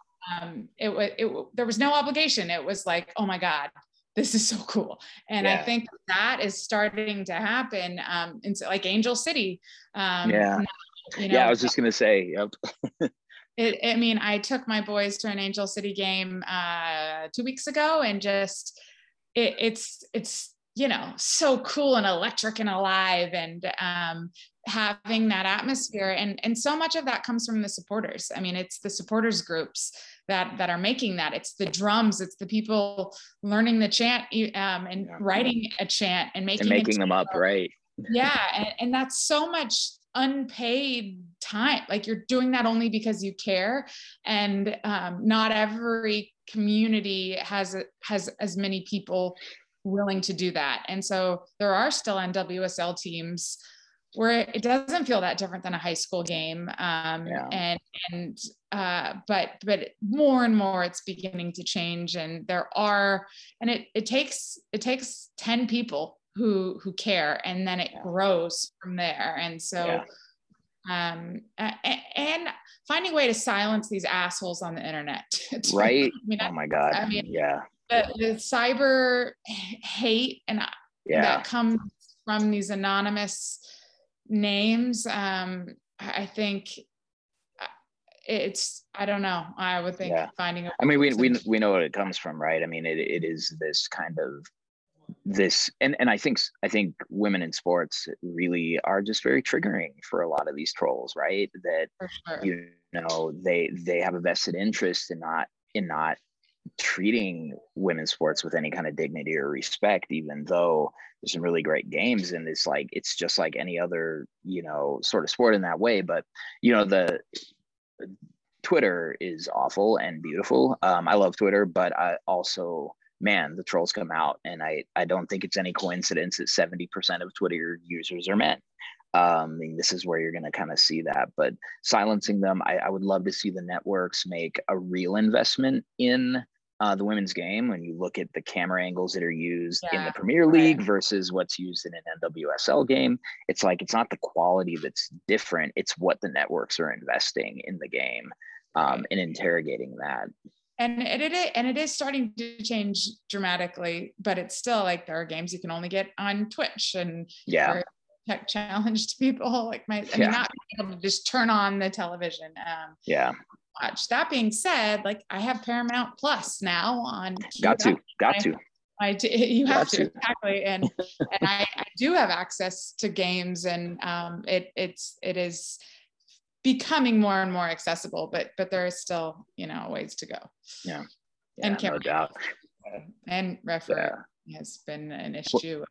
Um, it was it, there was no obligation. It was like oh my god, this is so cool. And yeah. I think that is starting to happen um, in like Angel City. Um, yeah. You know, yeah, I was just gonna say. Yep. it, I mean, I took my boys to an Angel City game uh, two weeks ago, and just it, it's it's you know so cool and electric and alive and um, having that atmosphere and and so much of that comes from the supporters i mean it's the supporters groups that that are making that. It's the drums it's the people learning the chant um, and writing a chant and making and making them up right. Yeah and, and that's so much unpaid time. Like you're doing that only because you care and um, not every community has has as many people willing to do that. And so there are still NWSL teams where it doesn't feel that different than a high school game. Um, yeah. And and uh, but but more and more it's beginning to change. And there are and it it takes it takes ten people who who care, and then it yeah. grows from there. And so. Yeah. Um, and finding a way to silence these assholes on the internet. right. I mean, oh my God. I mean, yeah the, the cyber hate and uh, yeah. that comes from these anonymous names um, i think uh, it's i don't know i would think yeah. finding I mean we, we we know what it comes from right i mean it, it is this kind of this and and i think i think women in sports really are just very triggering for a lot of these trolls right that sure. you know they they have a vested interest in not in not treating women's sports with any kind of dignity or respect, even though there's some really great games and it's like it's just like any other, you know, sort of sport in that way. But you know, the Twitter is awful and beautiful. Um, I love Twitter, but I also man, the trolls come out, and I I don't think it's any coincidence that 70% of Twitter users are men. Um, I mean, this is where you're going to kind of see that. But silencing them, I, I, would love to see the networks make a real investment in uh, the women's game when you look at the camera angles that are used yeah, in the Premier League right. versus what's used in an NWSL game. It's like it's not the quality that's different; it's what the networks are investing in the game um, and interrogating that. And it, it and it is starting to change dramatically, but it's still like there are games you can only get on Twitch and yeah. Tech challenged people like my, I yeah. mean, not able to just turn on the television. Um, yeah watch. That being said, like I have Paramount Plus now on. Got to, got to. I do, you have to, to, exactly, and and I, I, do have access to games, and um, it it's it is becoming more and more accessible, but but there is still you know ways to go. Yeah, yeah and no doubt. And referee yeah. has been an issue.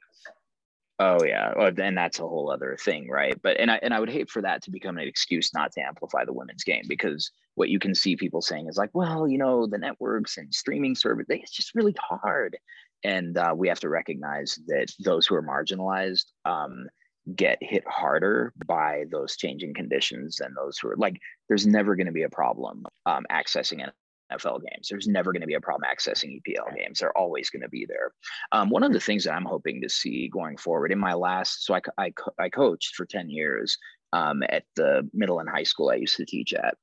Oh yeah, and that's a whole other thing, right? But and I and I would hate for that to become an excuse not to amplify the women's game because what you can see people saying is like, well, you know, the networks and streaming service, it's just really hard, and uh, we have to recognize that those who are marginalized um, get hit harder by those changing conditions than those who are like. There's never going to be a problem um, accessing NFL games. There's never going to be a problem accessing EPL games. They're always going to be there. Um, one of the things that I'm hoping to see going forward in my last, so I, I, I coached for 10 years um, at the middle and high school I used to teach at.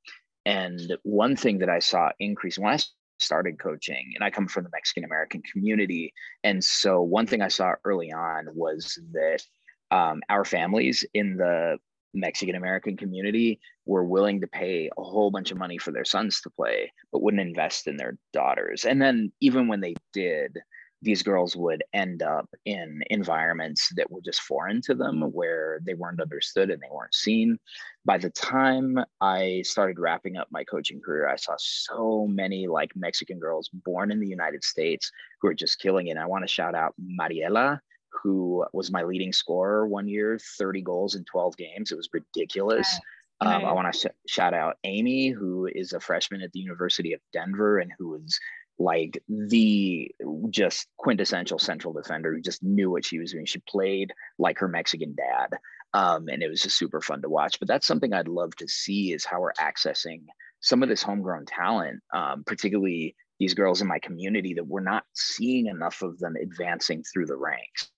And one thing that I saw increase when I started coaching, and I come from the Mexican American community. And so one thing I saw early on was that um, our families in the Mexican American community were willing to pay a whole bunch of money for their sons to play, but wouldn't invest in their daughters. And then even when they did, these girls would end up in environments that were just foreign to them, where they weren't understood and they weren't seen. By the time I started wrapping up my coaching career, I saw so many like Mexican girls born in the United States who are just killing it. And I want to shout out Mariela who was my leading scorer one year, 30 goals in 12 games. It was ridiculous. Um, I want to sh- shout out Amy, who is a freshman at the University of Denver and who was like the just quintessential central defender who just knew what she was doing. She played like her Mexican dad. Um, and it was just super fun to watch. But that's something I'd love to see is how we're accessing some of this homegrown talent, um, particularly these girls in my community that we're not seeing enough of them advancing through the ranks.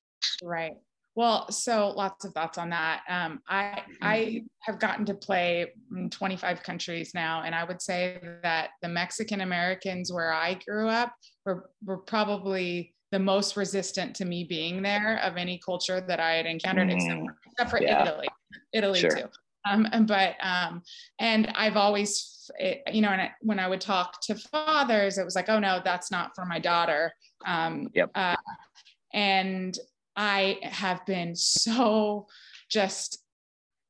Right. Well, so lots of thoughts on that. Um, I I mm-hmm. have gotten to play in 25 countries now, and I would say that the Mexican Americans where I grew up were were probably the most resistant to me being there of any culture that I had encountered, mm, except, except, for yeah. Italy, Italy sure. too. Um, but um, and I've always, it, you know, and when I would talk to fathers, it was like, oh no, that's not for my daughter. Um, yep. Uh, and I have been so just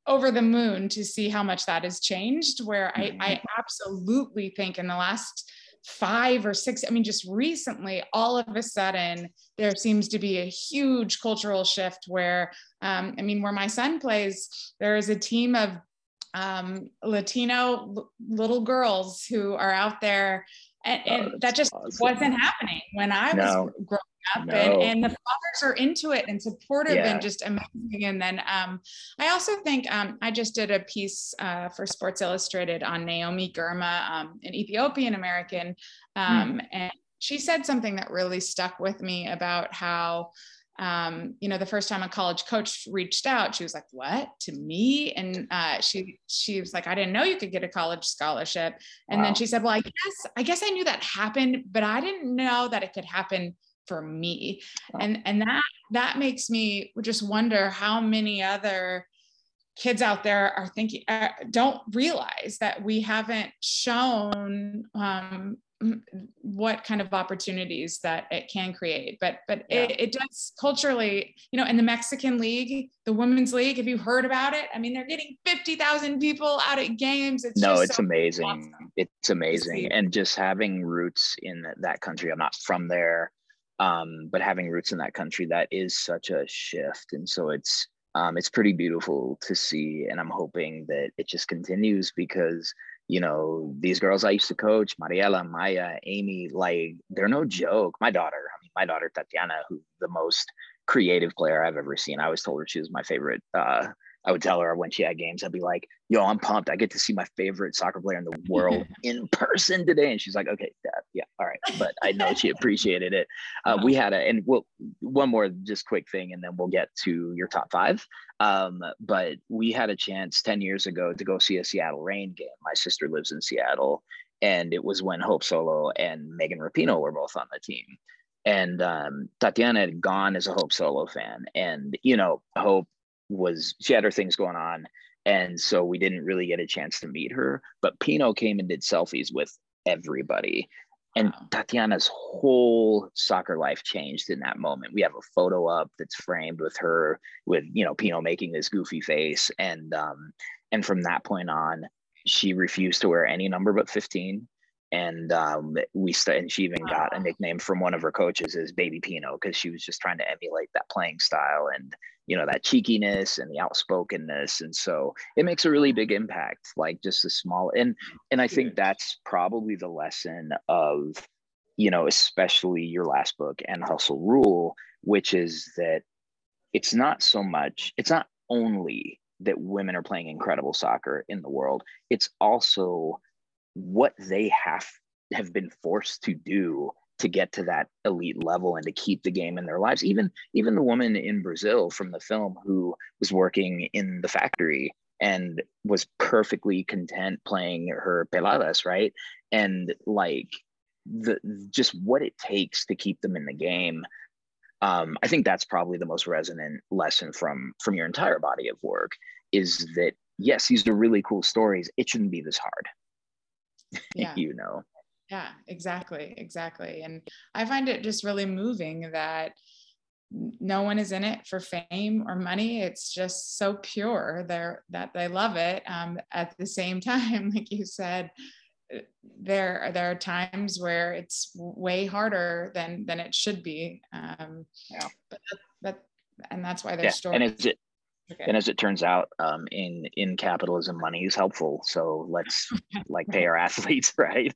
over the moon to see how much that has changed. Where I, I mm-hmm. absolutely think in the last five or six, I mean, just recently, all of a sudden, there seems to be a huge cultural shift where, um, I mean, where my son plays, there is a team of um, Latino little girls who are out there. And, and oh, that just awesome. wasn't happening when I was growing up no. and, and the fathers are into it and supportive yeah. and just amazing and then um, i also think um, i just did a piece uh, for sports illustrated on naomi girma um, an ethiopian american mm. and she said something that really stuck with me about how um, you know, the first time a college coach reached out, she was like, "What to me?" And uh, she she was like, "I didn't know you could get a college scholarship." And wow. then she said, "Well, I guess I guess I knew that happened, but I didn't know that it could happen for me. And and that that makes me just wonder how many other kids out there are thinking uh, don't realize that we haven't shown um, what kind of opportunities that it can create. But but yeah. it, it, does culturally you know in the mexican league the women's league have you heard about it? I mean they're getting 50000 people out at games. It's no it's so amazing. awesome. it's amazing. And just having roots in that country i'm not from there um, but having roots in that country that is such a shift. And so it's um, it's pretty beautiful to see and i'm hoping that it just continues because you know these girls i used to coach mariela maya amy like they're no joke. My daughter i mean my daughter tatiana who the most creative player i've ever seen. I always told her she was my favorite uh, I would tell her when she had games, I'd be like, yo, I'm pumped. I get to see my favorite soccer player in the world in person today. And she's like, okay, dad, yeah, all right. But I know she appreciated it. Uh, we had a, and we'll, one more just quick thing, and then we'll get to your top five. Um, but we had a chance 10 years ago to go see a Seattle Reign game. My sister lives in Seattle. And it was when Hope Solo and Megan Rapinoe were both on the team and um, Tatiana had gone as a Hope Solo fan, and you know Hope was she had her things going on. And so we didn't really get a chance to meet her but Pinoe came and did selfies with everybody. And wow. tatiana's whole soccer life changed in that moment. We have a photo up that's framed with her with you know Pinoe making this goofy face. And um and from that point on she refused to wear any number but 15 and um, we st- and she even got a nickname from one of her coaches as Baby Pinoe because she was just trying to emulate that playing style and you know that cheekiness and the outspokenness and so it makes a really big impact like just a small and and I think that's probably the lesson of you know especially your last book and Hustle Rule which is that it's not so much it's not only that women are playing incredible soccer in the world it's also what they have have been forced to do to get to that elite level and to keep the game in their lives. Even even the woman in brazil from the film who was working in the factory and was perfectly content playing her peladas right? And like the just what it takes to keep them in the game um, i think that's probably the most resonant lesson from from your entire body of work is that yes these are really cool stories. It shouldn't be this hard yeah. you know yeah exactly exactly and i find it just really moving that no one is in it for fame or money it's just so pure they're that they love it um, at the same time like you said uh, there there are times where it's way harder than than it should be um, yeah but that, that and that's why there's yeah. stories and it's Okay. And as it turns out, um, in in capitalism, money is helpful. So let's like pay our athletes, right?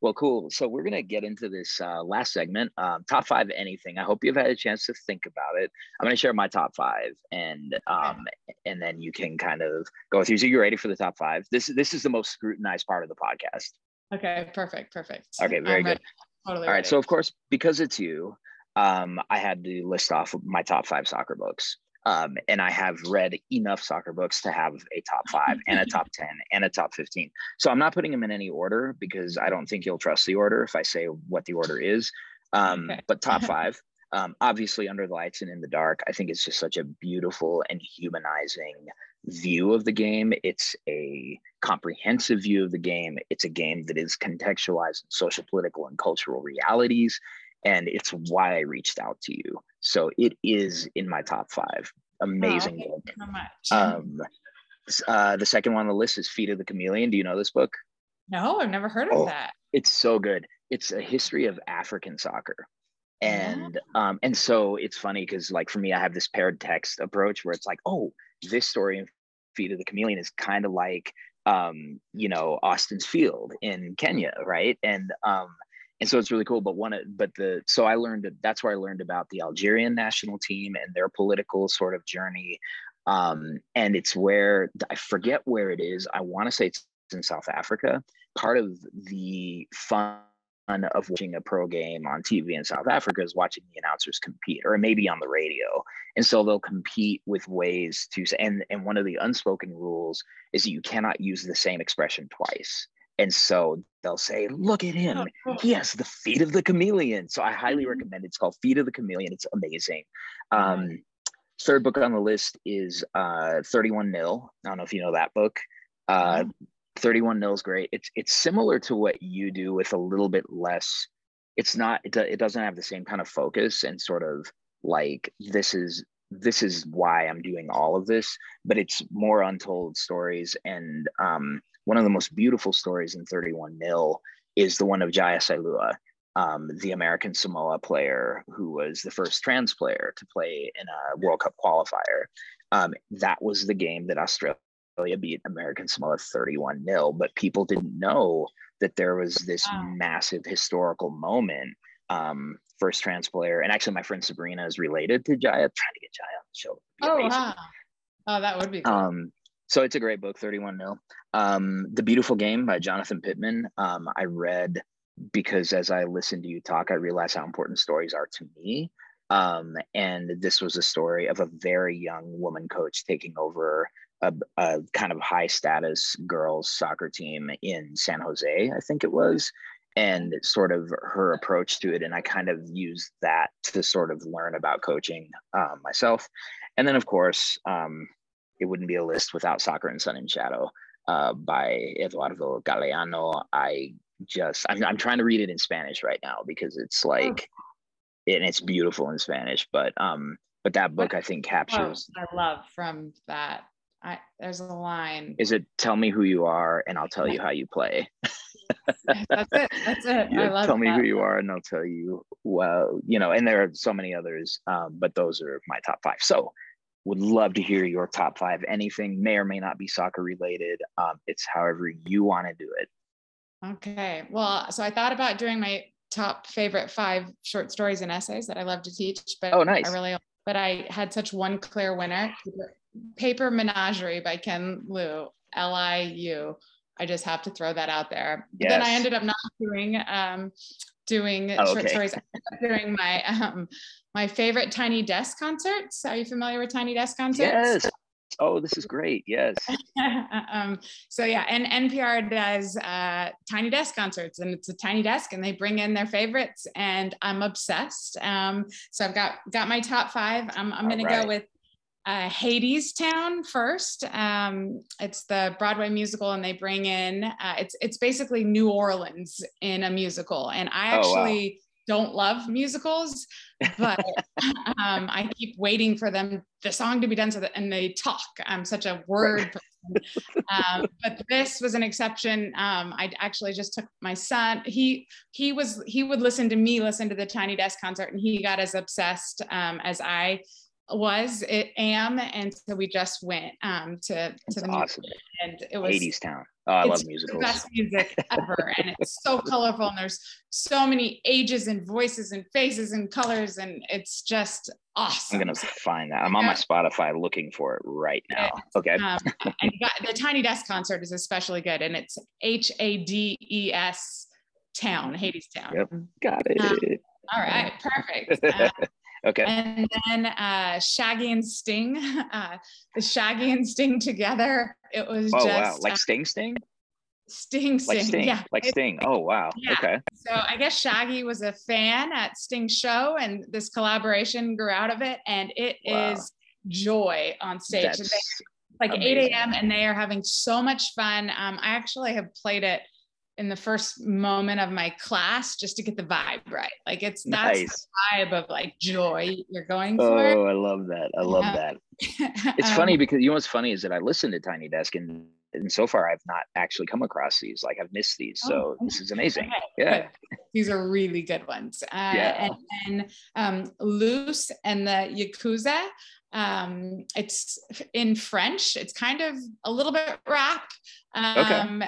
well, cool. So we're gonna get into this uh, last segment, um, top five anything. I hope you've had a chance to think about it. I'm gonna share my top five, and um, and then you can kind of go through. So you ready for the top five? This this is the most scrutinized part of the podcast. Okay, perfect, perfect. Okay, very good. Totally All right. Ready. So of course, because it's you, um, I had to list off my top five soccer books. Um, and I have read enough soccer books to have a top five and a top 10 and a top 15. So I'm not putting them in any order because I don't think you'll trust the order if I say what the order is. Um, okay. But top five, um, obviously, Under the Lights and In the Dark, I think it's just such a beautiful and humanizing view of the game. It's a comprehensive view of the game. It's a game that is contextualized in social, political, and cultural realities and it's why I reached out to you. So it is in my top five. Amazing oh, book. So much. Um, uh, the second one on the list is Feet of the Chameleon. Do you know this book? No, I've never heard of oh, that. It's so good. It's a history of African soccer. And yeah. um, and so it's funny because like for me, I have this paired text approach where it's like, oh, this story in Feet of the Chameleon is kind of like um, you know, Austin's Field in Kenya, right? And um, and so it's really cool but one but the so i learned that that's where i learned about the algerian national team and their political sort of journey. Um, and it's where i forget where it is. I want to say it's in south africa. Part of the fun of watching a pro game on tv in south africa is watching the announcers compete or maybe on the radio. And so they'll compete with ways to and and one of the unspoken rules is that you cannot use the same expression twice and so they'll say, look at him. He has the feet of the chameleon. So I highly mm-hmm. recommend it. It's called Feet of the Chameleon. It's amazing. Um, third book on the list is uh, 31 Nil. I don't know if you know that book. Uh, mm-hmm. 31 Nil is great. It's it's similar to what you do with a little bit less. It's not. It, it doesn't have the same kind of focus and sort of like this is this is why I'm doing all of this, but it's more untold stories and um, one of the most beautiful stories in 31 nil is the one of Jaiyah Saelua, um, the American Samoa player who was the first trans player to play in a World Cup qualifier. Um, that was the game that Australia beat American Samoa 31 nil, but people didn't know that there was this wow. massive historical moment. Um, first trans player, and actually, my friend Sabrina is related to Jaiyah. I'm trying to get Jaiyah on the show. Oh amazing. wow! Oh, that would be. Cool. Um, so it's a great book, 31 nil. Um, the Beautiful Game by Jonathan Littman. Um, I read because as I listened to you talk, I realized how important stories are to me. Um, and this was a story of a very young woman coach taking over a, a, kind of high status girls soccer team in San Jose, I think it was, and sort of her approach to it. And I kind of used that to sort of learn about coaching um, myself. And then, of course, um, it wouldn't be a list without Soccer and Sun and Shadow uh, by Eduardo Galeano. I just I'm I'm trying to read it in Spanish right now because it's oh. like oh. and it's beautiful in Spanish. But um but that book I think captures oh, I love from that. I there's a line. Is it tell me who you are and I'll tell you how you play? That's it. That's it. Yeah, I love tell me who you are and I'll tell you well, you know, and there are so many others. Um, but those are my top five. So would love to hear your top five. Anything may or may not be soccer related. Um, it's however you want to do it. Okay. Well, so I thought about doing my top favorite five short stories and essays that I love to teach, but oh, nice. I really, but I had such one clear winner. Paper Menagerie by Ken Liu, L I U. I just have to throw that out there. Yes. But then I ended up not doing um, doing oh, short okay. stories. doing my um, my favorite Tiny Desk concerts. Are you familiar with Tiny Desk concerts? Yes. Oh, this is great. Yes. um, so yeah, and NPR does uh, Tiny Desk concerts, and it's a tiny desk, and they bring in their favorites, and I'm obsessed. Um, so I've got got my top five. I'm I'm gonna right. go with uh, Hadestown first. Um, it's the Broadway musical, and they bring in uh, it's it's basically New Orleans in a musical. And I actually oh, wow. Don't love musicals, but um, I keep waiting for them the song to be done so that and they talk. I'm such a word person. um, but this was an exception. Um, I actually just took my son. He he was he would listen to me listen to the Tiny Desk concert, and he got as obsessed um, as I was it am and so we just went um to That's to the awesome. music and it was Hades Town. Oh, I love it's musicals. the best music ever and it's so colorful and there's so many ages and voices and faces and colors and it's just awesome I'm gonna find that. I'm on my Spotify looking for it right now. Okay. um, and got, the tiny desk concert is especially good and it's h-a-d-e-s town hades town Yep. Got it. all right perfect Uh, okay. and then uh, Shaggy and Sting, uh, the Shaggy and Sting together. It was Oh just wow. Like uh, Sting Sting? Sting, Sting, Like Sting. yeah. Like Sting. Oh wow. Yeah. Okay. So I guess Shaggy was a fan at Sting's show, and this collaboration grew out of it, and it is Wow. joy on stage. That's like 8 a.m. and they are having so much fun. Um, I actually have played it in the first moment of my class just to get the vibe right. Like it's that's nice. the vibe of like joy you're going for. Oh, I love that. I love that. It's Um, funny because you know what's funny is that I listened to Tiny Desk and and so far I've not actually come across these. Like I've missed these. So Oh, this is amazing. okay, Yeah. These are really good ones. Uh, Yeah. And then um, Lous and the Yakuza. Um, it's in French. It's kind of a little bit rap. Um,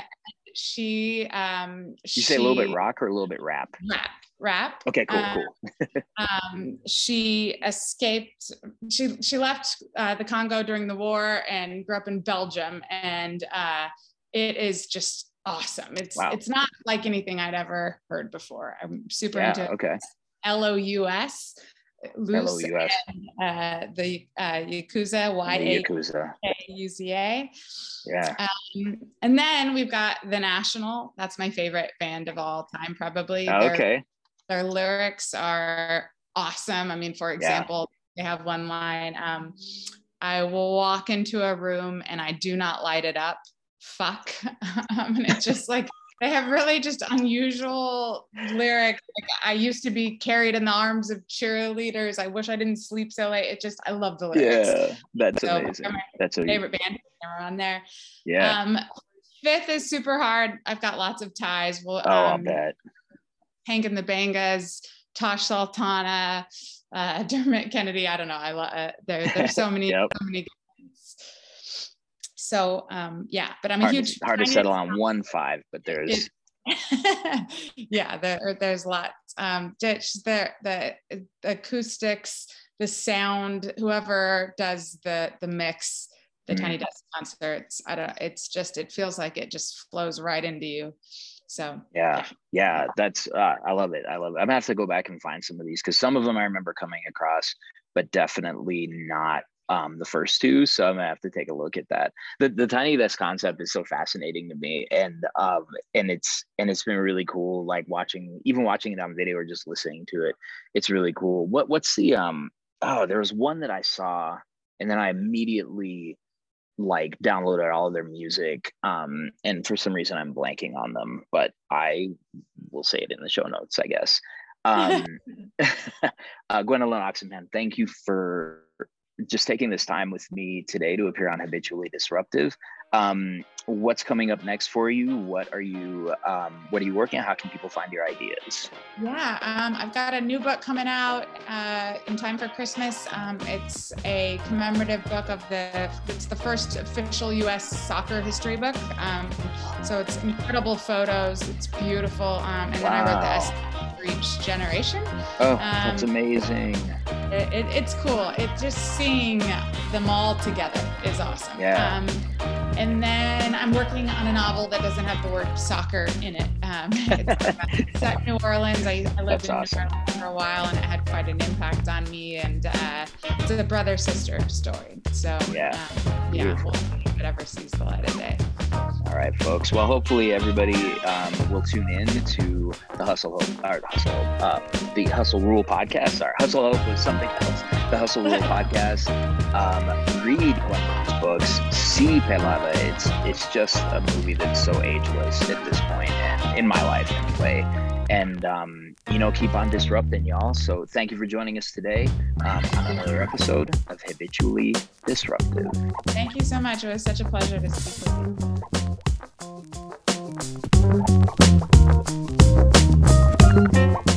She, um, You say a little bit rock or a little bit rap? Rap, rap. Okay, cool, Uh, cool. um, she escaped she she left uh, the congo during the war and grew up in belgium and uh, it is just awesome it's Wow. it's not like anything i'd ever heard before i'm super Yeah, into okay. l-o-u-s Lous and, uh, the uh, yakuza y-a-k-u-z-a Yeah. um, and then we've got the national that's my favorite band of all time probably They're- Okay. their lyrics are awesome. I mean, for example, they have one line um, I will walk into a room and I do not light it up. Fuck. um, and it's just like, they have really just unusual lyrics. Like, I used to be carried in the arms of cheerleaders. I wish I didn't sleep so late. It just, I love the lyrics. Yeah. That's So, amazing. That's so favorite band. They were on there. yeah. Um, fifth is super hard. I've got lots of ties. Well, oh, I um, bet. Tank and the Bangas, Tash Sultana, uh, Dermot Kennedy. I don't know. I love uh, there. There's so many, Yep. so many. So um, yeah, but I'm a Hard, huge hard to settle on one five, but there's yeah, there, there's lots. Um, ditch the the the acoustics, the sound. Whoever does the the mix, the Mhm. Tiny Desk concerts. I don't. It's just it feels like it just flows right into you. So yeah, yeah. That's uh, I love it. I love it. I'm gonna have to go back and find some of these because some of them I remember coming across, but definitely not um the first two. So I'm gonna have to take a look at that. The the tiny desk concept is so fascinating to me, and um and it's and it's been really cool. Like watching even watching it on video or just listening to it, it's really cool. What what's the um oh there was one that I saw and then I immediately like downloaded all of their music um and for some reason i'm blanking on them but i will say it in the show notes i guess um uh, gwendolyn oxenham thank you for just taking this time with me today to appear on habitually disruptive. Um what's coming up next for you what are you um what are you working on how can people find your ideas Yeah, um, I've got a new book coming out uh, in time for Christmas. Um, it's a commemorative book of the. It's the first official U.S. soccer history book. Um, so it's incredible photos. It's beautiful. Um, and then I wrote the Wow. essay for each generation. oh that's Um, amazing It, it, it's cool. It just seeing them all together is awesome. Yeah. And then I'm working on a novel that doesn't have the word soccer in it. Um, it's set in New Orleans. I, I lived That's in awesome. New Orleans for a while, and it had quite an impact on me. And uh, it's a brother sister story. So Yeah. um, yeah, we'll see if it ever sees the light of day. All right, folks. Well, hopefully everybody um, will tune in to the Hustle Hope, or Hustle, uh, the Hustle Rule podcast. Our Hustle Hope was something else the Hustle Rule podcast. Um, read Gwendolyn's books. See Pelada. It's it's just a movie that's so ageless at this point, and in my life anyway. And um, you know, keep on disrupting, y'all. So thank you for joining us today um, on another episode of Habitually Disruptive. Thank you so much. It was such a pleasure to speak with you.